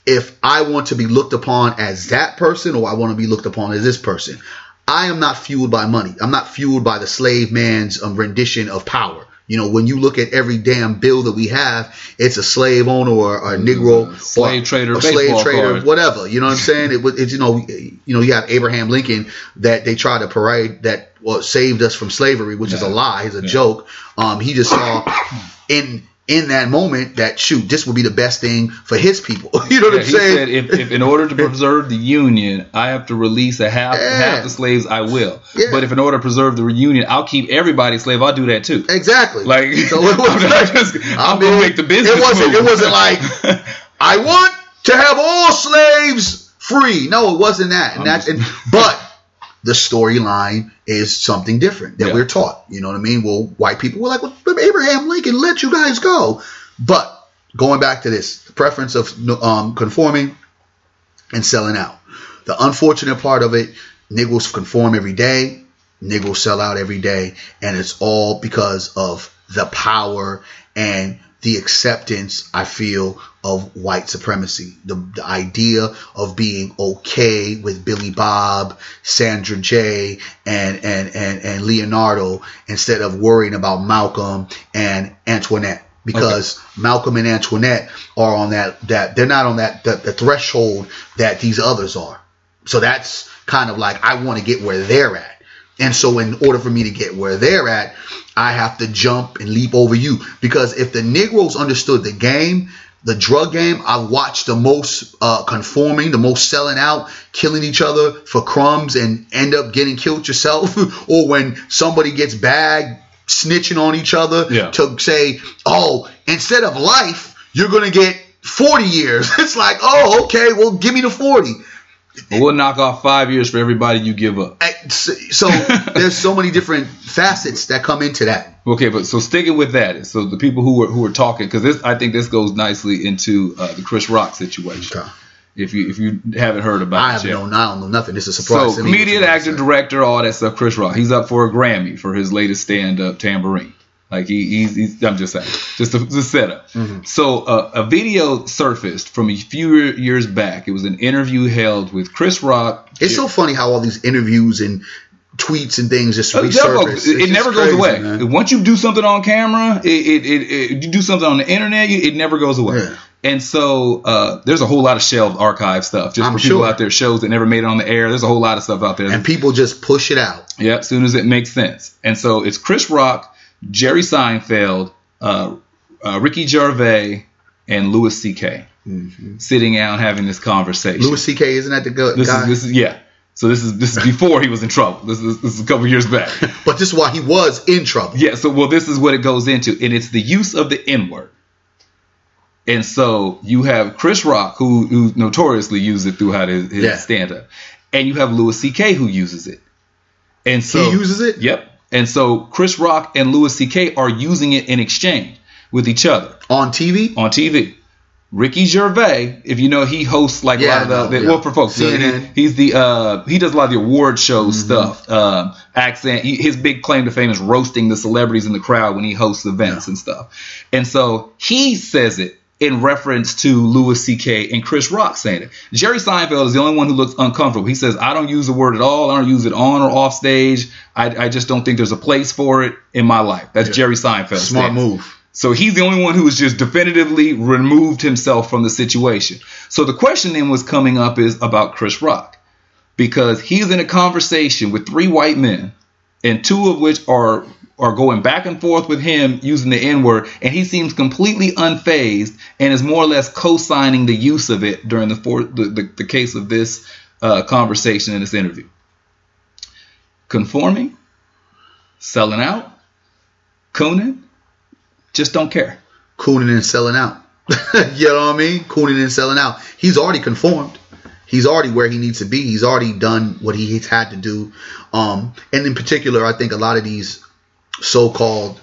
if I want to be looked upon as that person or I want to be looked upon as this person, I am not fueled by money. I'm not fueled by the slave man's um, rendition of power. You know, when you look at every damn bill that we have, it's a slave owner or, or a Negro, Mm, slave or trader a slave trader, card. whatever. You know what I'm saying? It was, it's you know, you know, you have Abraham Lincoln that they try to parade that well, saved us from slavery, which is a lie, is a Yeah. joke. Um, he just saw in in that moment that shoot, this would be the best thing for his people. [laughs] you know what Yeah, I'm he saying? said, if, if in order to [laughs] preserve the union, I have to release a half Yeah. half the slaves, I will. Yeah. But if in order to preserve the reunion, I'll keep everybody slave. I'll do that too. Exactly. Like, so [laughs] it was I'm like, just- I I'm mean, gonna make the business It wasn't. move. It wasn't like I want to have all slaves free. No, it wasn't that. And that's and but the storyline is something different that Yeah. we're taught. You know what I mean? Well, white people were like, well, Abraham Lincoln let you guys go. But going back to this, the preference of um, conforming and selling out. The unfortunate part of it, niggas conform every day, niggas sell out every day, and it's all because of the power and the acceptance I feel of white supremacy. The, the idea of being okay with Billy Bob, Sandra J, and, and, and, and Leonardo instead of worrying about Malcolm and Antoinette. Because Malcolm and Antoinette are on that, that they're not on that, the, the threshold that these others are. So that's kind of like I want to get where they're at. And so in order for me to get where they're at, I have to jump and leap over you. Because if the Negroes understood the game, the drug game, I've watched the most uh, conforming, the most selling out, killing each other for crumbs and end up getting killed yourself. [laughs] or when somebody gets bagged, snitching on each other Yeah. to say, oh, instead of life, you're going to get 40 years. [laughs] It's like, oh, okay, well, give me the 40. But we'll knock off five years for everybody you give up. I- So so [laughs] there's so many different facets that come into that. Okay, but so sticking with that, so the people who were who were talking, because this I think this goes nicely into uh, the Chris Rock situation. Okay. If you if you haven't heard about I it have known, I don't know nothing. This is a surprise. So comedian, actor, director, all that stuff. Chris Rock, he's up for a Grammy for his latest stand-up Tambourine. Like he, he's, he's I'm just saying, just a, just setup. Mm-hmm. So uh, a video surfaced from a few years back. It was an interview held with Chris Rock. It's so funny how all these interviews and tweets and things just Oh, resurface. It, just never goes crazy, away. man. Once you do something on camera, it, it, it, it you do something on the internet, it never goes away. Yeah. And so uh, there's a whole lot of shelved archive stuff just I'm for people sure. out there, shows that never made it on the air. There's a whole lot of stuff out there. And people just push it out. Yeah, as soon as it makes sense. And so it's Chris Rock, Jerry Seinfeld, uh, uh, Ricky Gervais, and Louis C.K. sitting out having this conversation. Louis C.K. isn't that the go- this guy? is this is yeah. So this is this is before he was in trouble. This is this is a couple years back. [laughs] but this is why he was in trouble. Yeah. So well, this is what it goes into, and it's the use of the N word. And so you have Chris Rock, who who notoriously uses it throughout his, his Yeah. stand up, and you have Louis C.K. who uses it. And so he uses it. Yep. And so Chris Rock and Louis C.K. are using it in exchange with each other on TV. on TV. Ricky Gervais, if you know, he hosts like Yeah, a lot of the, the yeah. well for folks. CNN. he- he's the uh, he does a lot of the award show Mm-hmm. stuff. Um, accent. He, his big claim to fame is roasting the celebrities in the crowd when he hosts events and stuff. And so he says it in reference to Louis C.K. and Chris Rock saying it. Jerry Seinfeld is the only one who looks uncomfortable. He says, "I don't use the word at all. I don't use it on or off stage. I, I just don't think there's a place for it in my life." That's Jerry Seinfeld. Smart statement. move. So he's the only one who has just definitively removed himself from the situation. So the question then was coming up is about Chris Rock because he's in a conversation with three white men, and two of which are are going back and forth with him using the N word, and he seems completely unfazed and is more or less co-signing the use of it during the for, the, the, the case of this uh, conversation in this interview. Conforming, selling out, cooning, just don't care. Cooning and selling out. [laughs] you know what I mean? Cooning and selling out. He's already conformed. He's already where he needs to be. He's already done what he's had to do. Um, and in particular, I think a lot of these so-called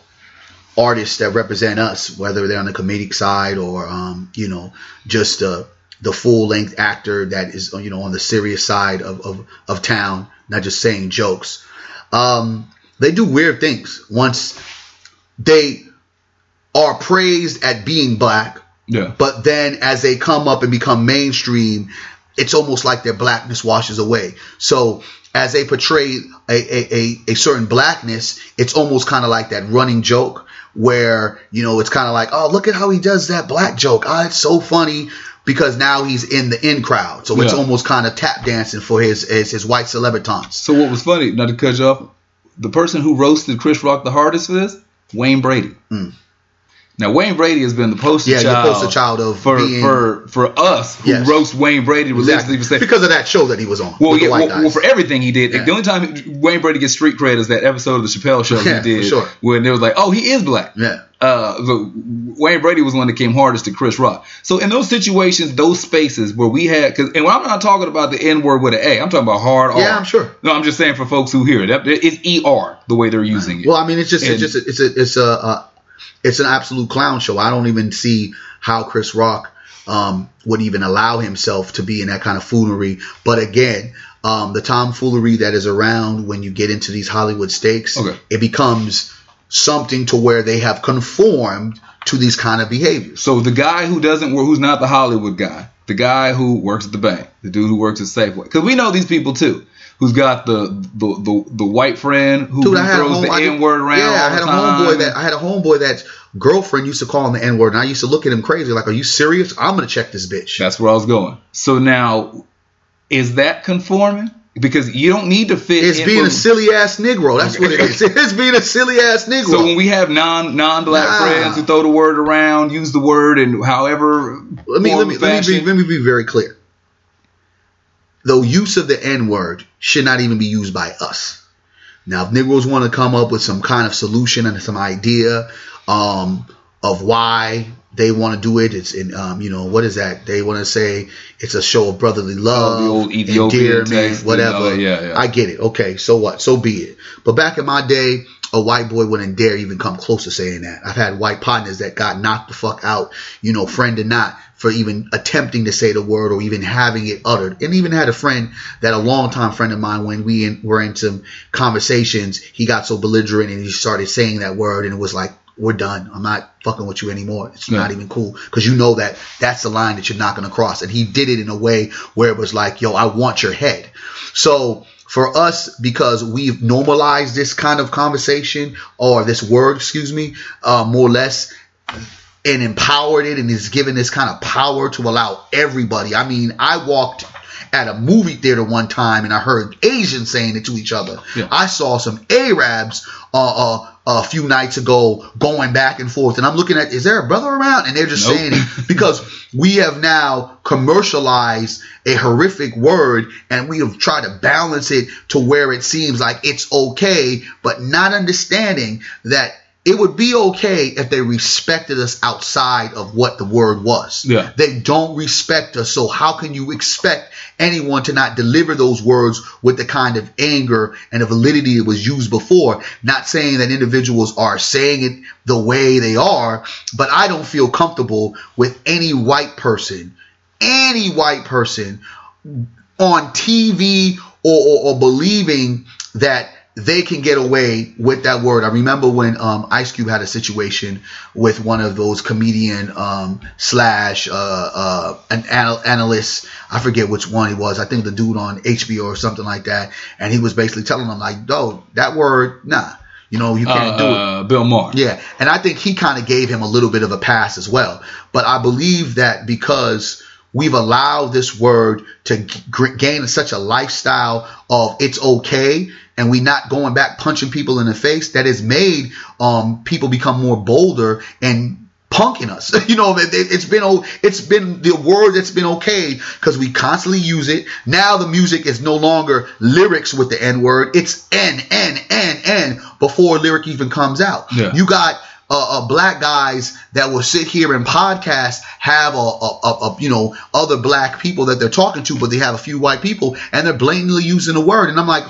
artists that represent us, whether they're on the comedic side or um, you know just uh, the full-length actor that is you know on the serious side of of, of town, not just saying jokes. Um, they do weird things once they are praised at being black, Yeah. but then as they come up and become mainstream, it's almost like their blackness washes away. So as they portray a, a, a, a certain blackness, it's almost kind of like that running joke where, you know, it's kind of like, oh, look at how he does that black joke. Oh, it's so funny because now he's in the in crowd. So it's almost kind of tap dancing for his, his, his white celebritons. So what was funny, not to cut you off, the person who roasted Chris Rock the hardest for this, Wayne Brady. Mm. Now Wayne Brady has been the poster. Yeah, the child, poster child of for being- for for us who Yes. roast Wayne Brady religiously saying, Because of that show that he was on. well, yeah, well, well, for everything he did. Yeah. The only time Wayne Brady gets street cred is that episode of the Chappelle Show Yeah, he did, sure. when they was like, "Oh, he is black." Yeah. Uh, so Wayne Brady was the one that came hardest to Chris Rock. So in those situations, those spaces where we had, cause, and I'm not talking about the N word with an A, I'm talking about hard R. Yeah. I'm sure. No, I'm just saying for folks who hear it, it's ER the way they're using it. Well, I mean, it's just And- it's just it's a it's a uh, it's an absolute clown show. I don't even see how Chris Rock um, would even allow himself to be in that kind of foolery. But again, um, the tomfoolery that is around when you get into these Hollywood stakes, Okay. it becomes something to where they have conformed to these kind of behaviors. So the guy who doesn't work, who's not the Hollywood guy, the guy who works at the bank, the dude who works at Safeway, because we know these people too, who's got the the the, the white friend who, Dude, who I had a throws home, the N word around. Yeah, I had a time. homeboy that I had a homeboy that's girlfriend used to call him the N word, and I used to look at him crazy, like, "Are you serious? I'm gonna check this bitch." That's where I was going. So now, is that conforming? Because you don't need to fit. It's in being a silly ass Negro. That's what it is. [laughs] It's being a silly ass Negro. So when we have non non black Nah. friends who throw the word around, use the word, and however let me let me let me, be, let me be very clear. The use of the N word should not even be used by us. Now, if Negroes want to come up with some kind of solution and some idea um, of why they want to do it, it's in um, you know what is that? They want to say it's a show of brotherly love, Oh, the old Ethiopian text whatever. all that. Yeah, yeah. I get it. Okay, so what? So be it. But back in my day, a white boy wouldn't dare even come close to saying that. I've had white partners that got knocked the fuck out, you know, friend or not, for even attempting to say the word or even having it uttered. And even had a friend that a longtime friend of mine, when we in, were in some conversations, he got so belligerent and he started saying that word, and it was like, we're done. I'm not fucking with you anymore. It's Yeah. not even cool because you know that that's the line that you're not going to cross. And he did it in a way where it was like, yo, I want your head. So for us because we've normalized this kind of conversation or this word, excuse me, uh, more or less, and empowered it and is given this kind of power to allow everybody. I mean, I walked at a movie theater one time and I heard Asians saying it to each other. Yeah. I saw some Arabs uh, uh, a few nights ago going back and forth, and I'm looking at, is there a brother around? And they're just Nope. saying it [laughs] because we have now commercialized a horrific word and we have tried to balance it to where it seems like it's okay, but not understanding that it would be okay if they respected us outside of what the word was. Yeah. They don't respect us, so how can you expect anyone to not deliver those words with the kind of anger and the validity it was used before? Not saying that individuals are saying it the way they are, but I don't feel comfortable with any white person, any white person on TV or, or, or believing that they can get away with that word. I remember when um, Ice Cube had a situation with one of those comedian um, slash uh, uh, an anal- analyst. I forget which one he was. I think the dude on HBO or something like that. And he was basically telling them like, "No, that word, nah, you know, you can't Uh, do it." uh, Bill Maher. Yeah, and I think he kind of gave him a little bit of a pass as well. But I believe that because we've allowed this word to g- gain such a lifestyle of it's okay, and we not going back punching people in the face, that has made um, people become more bolder and punking us. [laughs] you know, it, it- it's been it's been the word that's been okay because we constantly use it. Now the music is no longer lyrics with the N word. It's N N N N before a lyric even comes out. Yeah. You got uh, uh, black guys that will sit here and podcast have a, a, a, a you know other black people that they're talking to, but they have a few white people and they're blatantly using the word. And I'm like,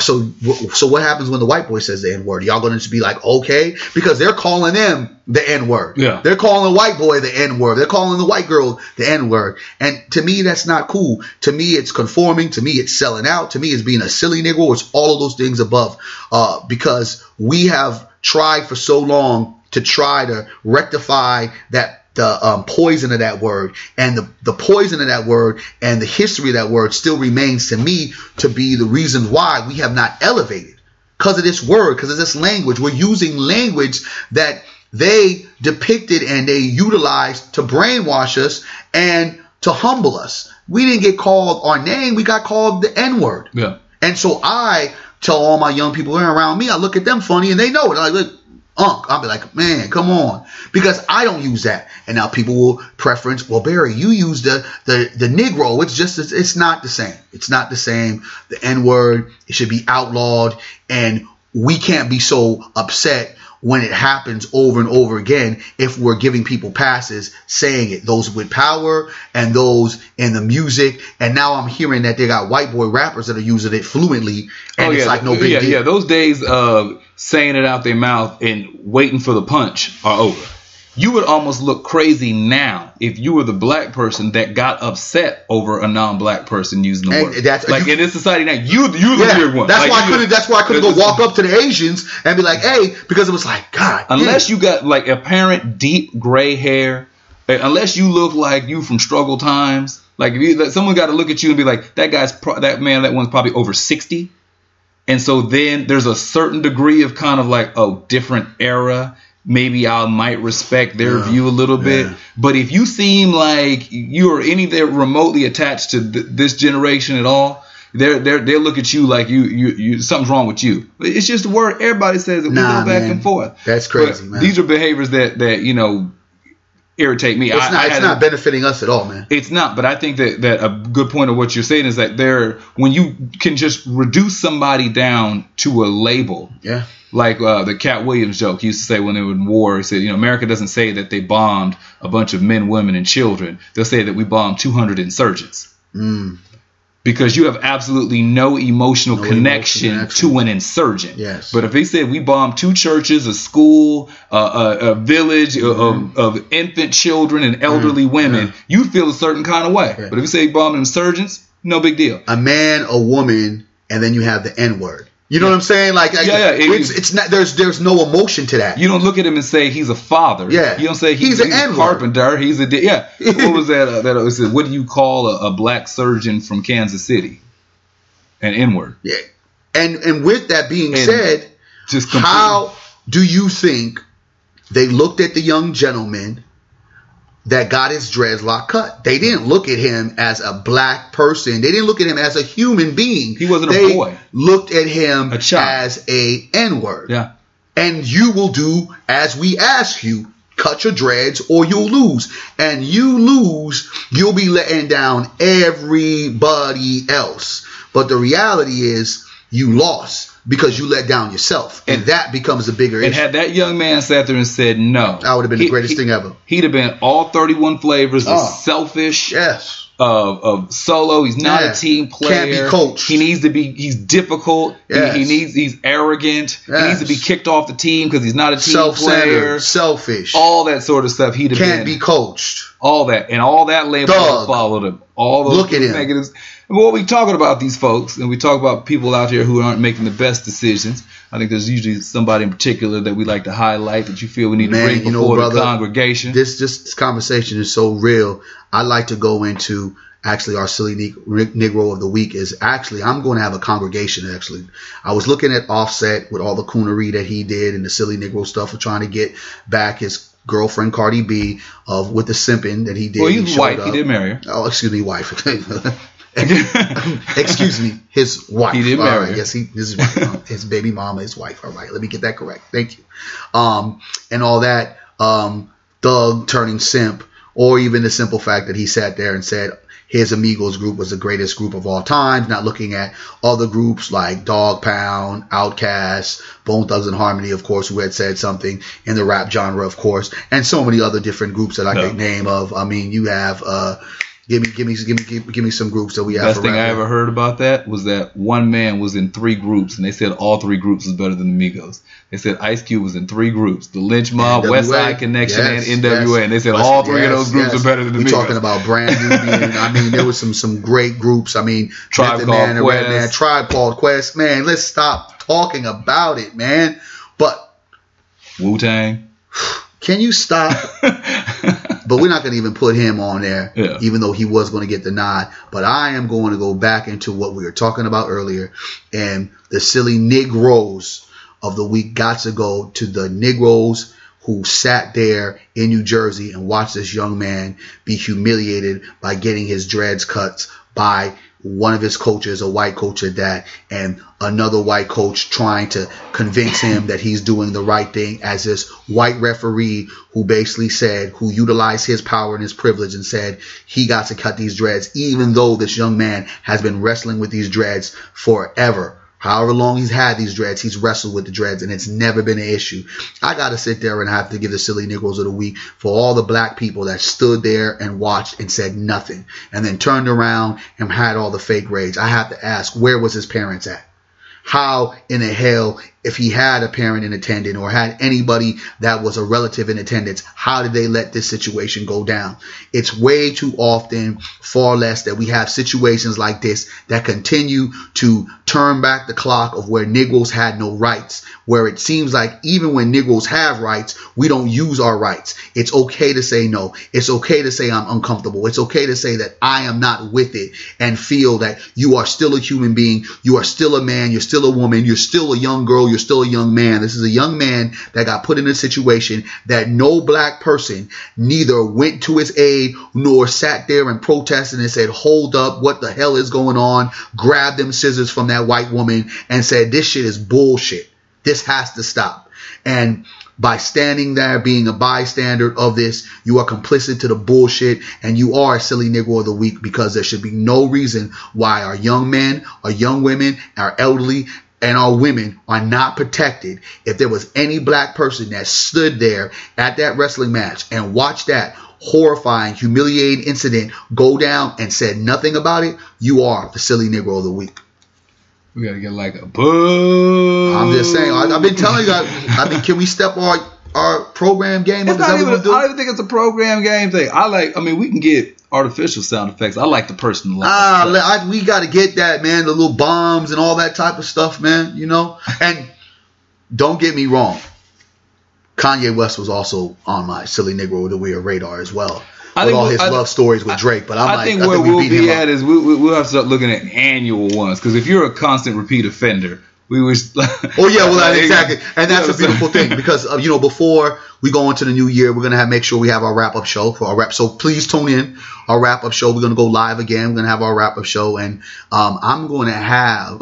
so so what happens when the white boy says the N word? Y'all going to just be like, okay, because they're calling them the N word. Yeah. they're calling the white boy the N word. They're calling the white girl the N word. And to me, that's not cool. To me, it's conforming. To me, it's selling out. To me, it's being a silly nigga. It's all of those things above. Uh, because we have tried for so long to try to rectify that the um, poison of that word. And the, the poison of that word and the history of that word still remains to me to be the reason why we have not elevated. Because of this word because of this language. We're using language that they depicted and they utilized to brainwash us and to humble us. We didn't get called our name we got called the n-word Yeah. and so I tell all my young people around me, I look at them funny and they know it. I'm like, look, Unc, I'll be like, man, come on. Because I don't use that. And now people will preference, well, Barry, you use the the, the Negro. It's just it's, it's not the same. It's not the same. The N-word, it should be outlawed. And we can't be so upset when it happens over and over again if we're giving people passes saying it those with power and those in the music and now i'm hearing that they got white boy rappers that are using it fluently and oh it's yeah, like no big yeah, deal yeah. Those days of saying it out their mouth and waiting for the punch are over. You would almost look crazy now if you were the black person that got upset over a non-black person using the And word. that's- like you- in this society now, you you the yeah, weird one. that's Like, why I couldn't. That's why I couldn't go walk up to the Asians and be like, "Hey," because it was like, God, Unless damn. you got like apparent deep gray hair, unless you look like you from struggle times, like if you someone got to look at you and be like, that guy's pro- that man, that one's probably over sixty, and so then there's a certain degree of kind of like oh different era. Maybe I might respect their Yeah, view a little bit, yeah. but if you seem like you are anything remotely attached to th- this generation at all, they're they're they look at you like you you you something's wrong with you. It's just a word everybody says it. We Nah, go back man. and forth. That's crazy. These are behaviors that that you know irritate me. it's I- not. I it's not benefiting us at all, man. It's not, but I think that that a good point of what you're saying is that there, when you can just reduce somebody down to a label, Yeah, like uh, the Katt Williams joke he used to say when they were in war. He said, you know, America doesn't say that they bombed a bunch of men, women, and children. They'll say that we bombed 200 insurgents. Mm. Because you have absolutely no emotional No connection emotional connection. to an insurgent. Yes. But if they said we bombed two churches, a school, uh, a, a village Mm-hmm. of, of infant children and elderly women, you feel a certain kind of way. Yeah. But if you say bombing insurgents, no big deal. a man, a woman, and then you have the N word. You know what I'm saying? Like, Yeah, yeah, it- it's it's not. There's there's no emotion to that. You don't look at him and say he's a father. Yeah. You don't say he's, He's he's a N-word. carpenter. He's a yeah. [laughs] what was that? Uh, that was it. What do you call a, a black surgeon from Kansas City? and inward. Yeah. And and with that being And said, Just completely- how do you think they looked at the young gentleman that got his dreadlock cut? They didn't look at him as a black person. They didn't look at him as a human being. He wasn't a they boy. Looked at him A as a N word. Yeah. And you will do as we ask you. Cut your dreads or you'll lose. And you lose, you'll be letting down everybody else. But the reality is you lost because you let down yourself. And, And- that becomes a bigger And issue. had that young man sat there and said no, that would have been the greatest he- thing ever. He'd have been all 31 flavors uh, of Oh. selfish, Yes. Of, of solo. He's not Yeah. a team player. Can't be coached. He needs to be. He's difficult. He- Yes. He, needs. He's arrogant. Yes. He needs to be kicked off the team because he's not a team player. Self-centered, selfish, All that sort of stuff. He'd have can't been be coached. all that and all that label followed him. All those Look at him. negatives. And what we talking about these folks, and we talk about people out here who aren't making the best decisions. I think there's usually somebody in particular that we like to highlight that you feel we need Man, to bring you know, before the congregation. This just this conversation is so real. I like to go into actually our silly Negro of the week is actually I'm going to have a congregation. Actually, I was looking at Offset with all the coonery that he did and the silly Negro stuff of trying to get back his girlfriend Cardi B of with the simping that he did. well, He he's showed white. He did marry her. Oh, excuse me, wife. [laughs] [laughs] excuse me, his wife. He did All marry right. Yes, he his wife, [laughs] his baby mama, his wife. All right, let me get that correct. Thank you. Um, and all that um, thug turning simp, or even the simple fact that he sat there and said his Amigos group was the greatest group of all time, not looking at other groups like Dogg Pound, Outkast, Bone Thugs and Harmony, of course, who had said something in the rap genre, of course, and so many other different groups that I No. could name. Of, I mean, you have. Uh, Give me, give me, give me, give me, give me some groups that we have. Best thing I ever heard about that was that one man was in three groups, and they said all three groups was better than the Migos. They said Ice Cube was in three groups: the Lench Mob, NWA, West Side Connection, yes, and NWA. yes. And they said all three of those groups yes. are better than the We're Migos. talking about brand new. being, I [laughs] mean, there was some some great groups. I mean, Tribe Method Called Man, Quest. Redman, Tribe Called Quest. Man, let's stop talking about it, man. But Wu Tang. [sighs] [sighs] [sighs] can you stop? [laughs] but we're not going to even put him on there, Yeah. even though he was going to get the nod. But I am going to go back into what we were talking about earlier, and the silly Negroes of the week got to go to the Negroes who sat there in New Jersey and watched this young man be humiliated by getting his dreads cut by one of his coaches, a white coach at that, and another white coach trying to convince him that he's doing the right thing as this white referee who basically said, who utilized his power and his privilege and said he got to cut these dreads, even though this young man has been wrestling with these dreads forever. However long he's had these dreads, he's wrestled with the dreads, and it's never been an issue. I got to sit there and have to give the silly Negroes of the week for all the black people that stood there and watched and said nothing, and then turned around and had all the fake rage. I have to ask, where was his parents at? How in the hell, if he had a parent in attendance or had anybody that was a relative in attendance, how did they let this situation go down? It's way too often, far less that we have situations like this that continue to turn back the clock of where Negroes had no rights, where it seems like even when Negroes have rights, we don't use our rights. It's okay to say no. It's okay to say I'm uncomfortable. It's okay to say that I am not with it and feel that you are still a human being. You are still a man. You're still a woman. You're still a young girl. You're still a young man. This is a young man that got put in a situation that no black person neither went to his aid nor sat there and protested and said, hold up, what the hell is going on? Grabbed them scissors from that white woman and said, this shit is bullshit. This has to stop. And by standing there, being a bystander of this, you are complicit to the bullshit and you are a silly Negro of the week because there should be no reason why our young men, our young women, our elderly, and our women are not protected. If there was any black person that stood there at that wrestling match and watched that horrifying, humiliating incident go down and said nothing about it, you are the silly Negro of the week. We gotta get like a boo. I'm just saying. I, I've been telling you. I, I mean, can we step our our program game? It's not even. I don't even think it's a program game thing. I like. I mean, we can get artificial sound effects. I like the personal. Ah. I, we got to get that, man. The little bombs and all that type of stuff, man. You know. [laughs] And don't get me wrong. Kanye West was also on my silly Negro with the Weird radar as well. with think all we'll- his I- love stories with Drake. But I'm I like, think I where think we we'll be at up. is we, we, we'll have to start looking at annual ones because if you're a constant repeat offender, we was. [laughs] Oh yeah, well that- exactly, [laughs] and that's a beautiful thing [laughs] because uh, you know before we go into the new year, we're gonna have make sure we have our wrap up show for our wrap. So please tune in our wrap up show. We're gonna go live again. We're gonna have our wrap up show, and um, I'm going to have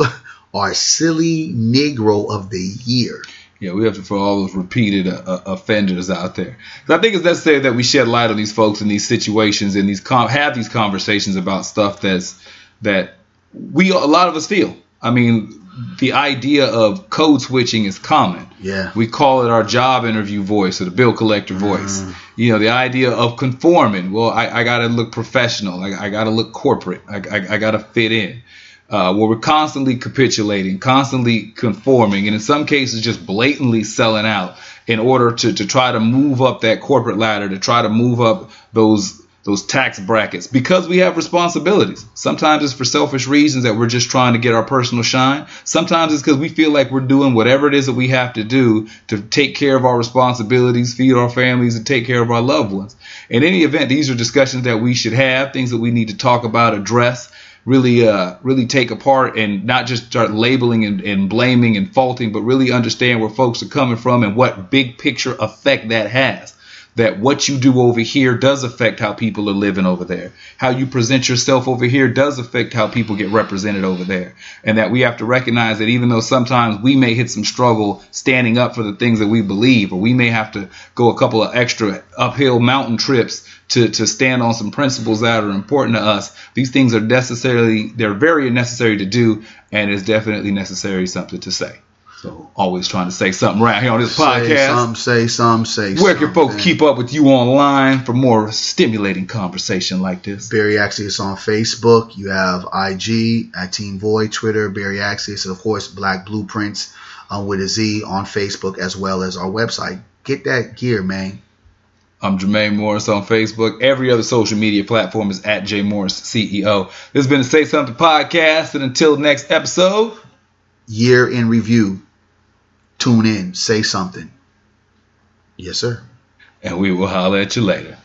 our silly Negro of the year. Yeah, we have to for all those repeated uh, uh, offenders out there. I think it's necessary that we shed light on these folks in these situations and these com- have these conversations about stuff that's that we a lot of us feel. I mean, the idea of code switching is common. Yeah. We call it our job interview voice or the bill collector voice. You know, the idea of conforming. Well, I, I got to look professional. I, I got to look corporate. I, I, I got to fit in. Uh, where we're constantly capitulating, constantly conforming, and in some cases just blatantly selling out in order to, to try to move up that corporate ladder, to try to move up those those tax brackets because we have responsibilities. Sometimes it's for selfish reasons that we're just trying to get our personal shine. Sometimes it's because we feel like we're doing whatever it is that we have to do to take care of our responsibilities, feed our families, and take care of our loved ones. In any event, these are discussions that we should have, things that we need to talk about, address, really uh really take apart and not just start labeling and, and blaming and faulting, but really understand where folks are coming from and what big picture effect that has that what you do over here does affect how people are living over there. How you present yourself over here does affect how people get represented over there. And that we have to recognize that even though sometimes we may hit some struggle standing up for the things that we believe, or we may have to go a couple of extra uphill mountain trips to, to stand on some principles that are important to us, these things are necessarily, they're very necessary to do, and it's definitely necessary something to say. So always trying to say something right here on this podcast. Say podcast. some, say some, say Where can folks keep up with you online for more stimulating conversation like this? Barry Axius on Facebook. You have IG at Team Void, Twitter, Barry Axius, and of course Black Blueprintz uh, with a Z on Facebook as well as our website. Get that gear, man. I'm Jermaine Morris on Facebook. Every other social media platform is at J Morris CEO. This has been the Say Something podcast, and until next episode, Year in review. Tune in, say something. Yes, sir. and we will holler at you later.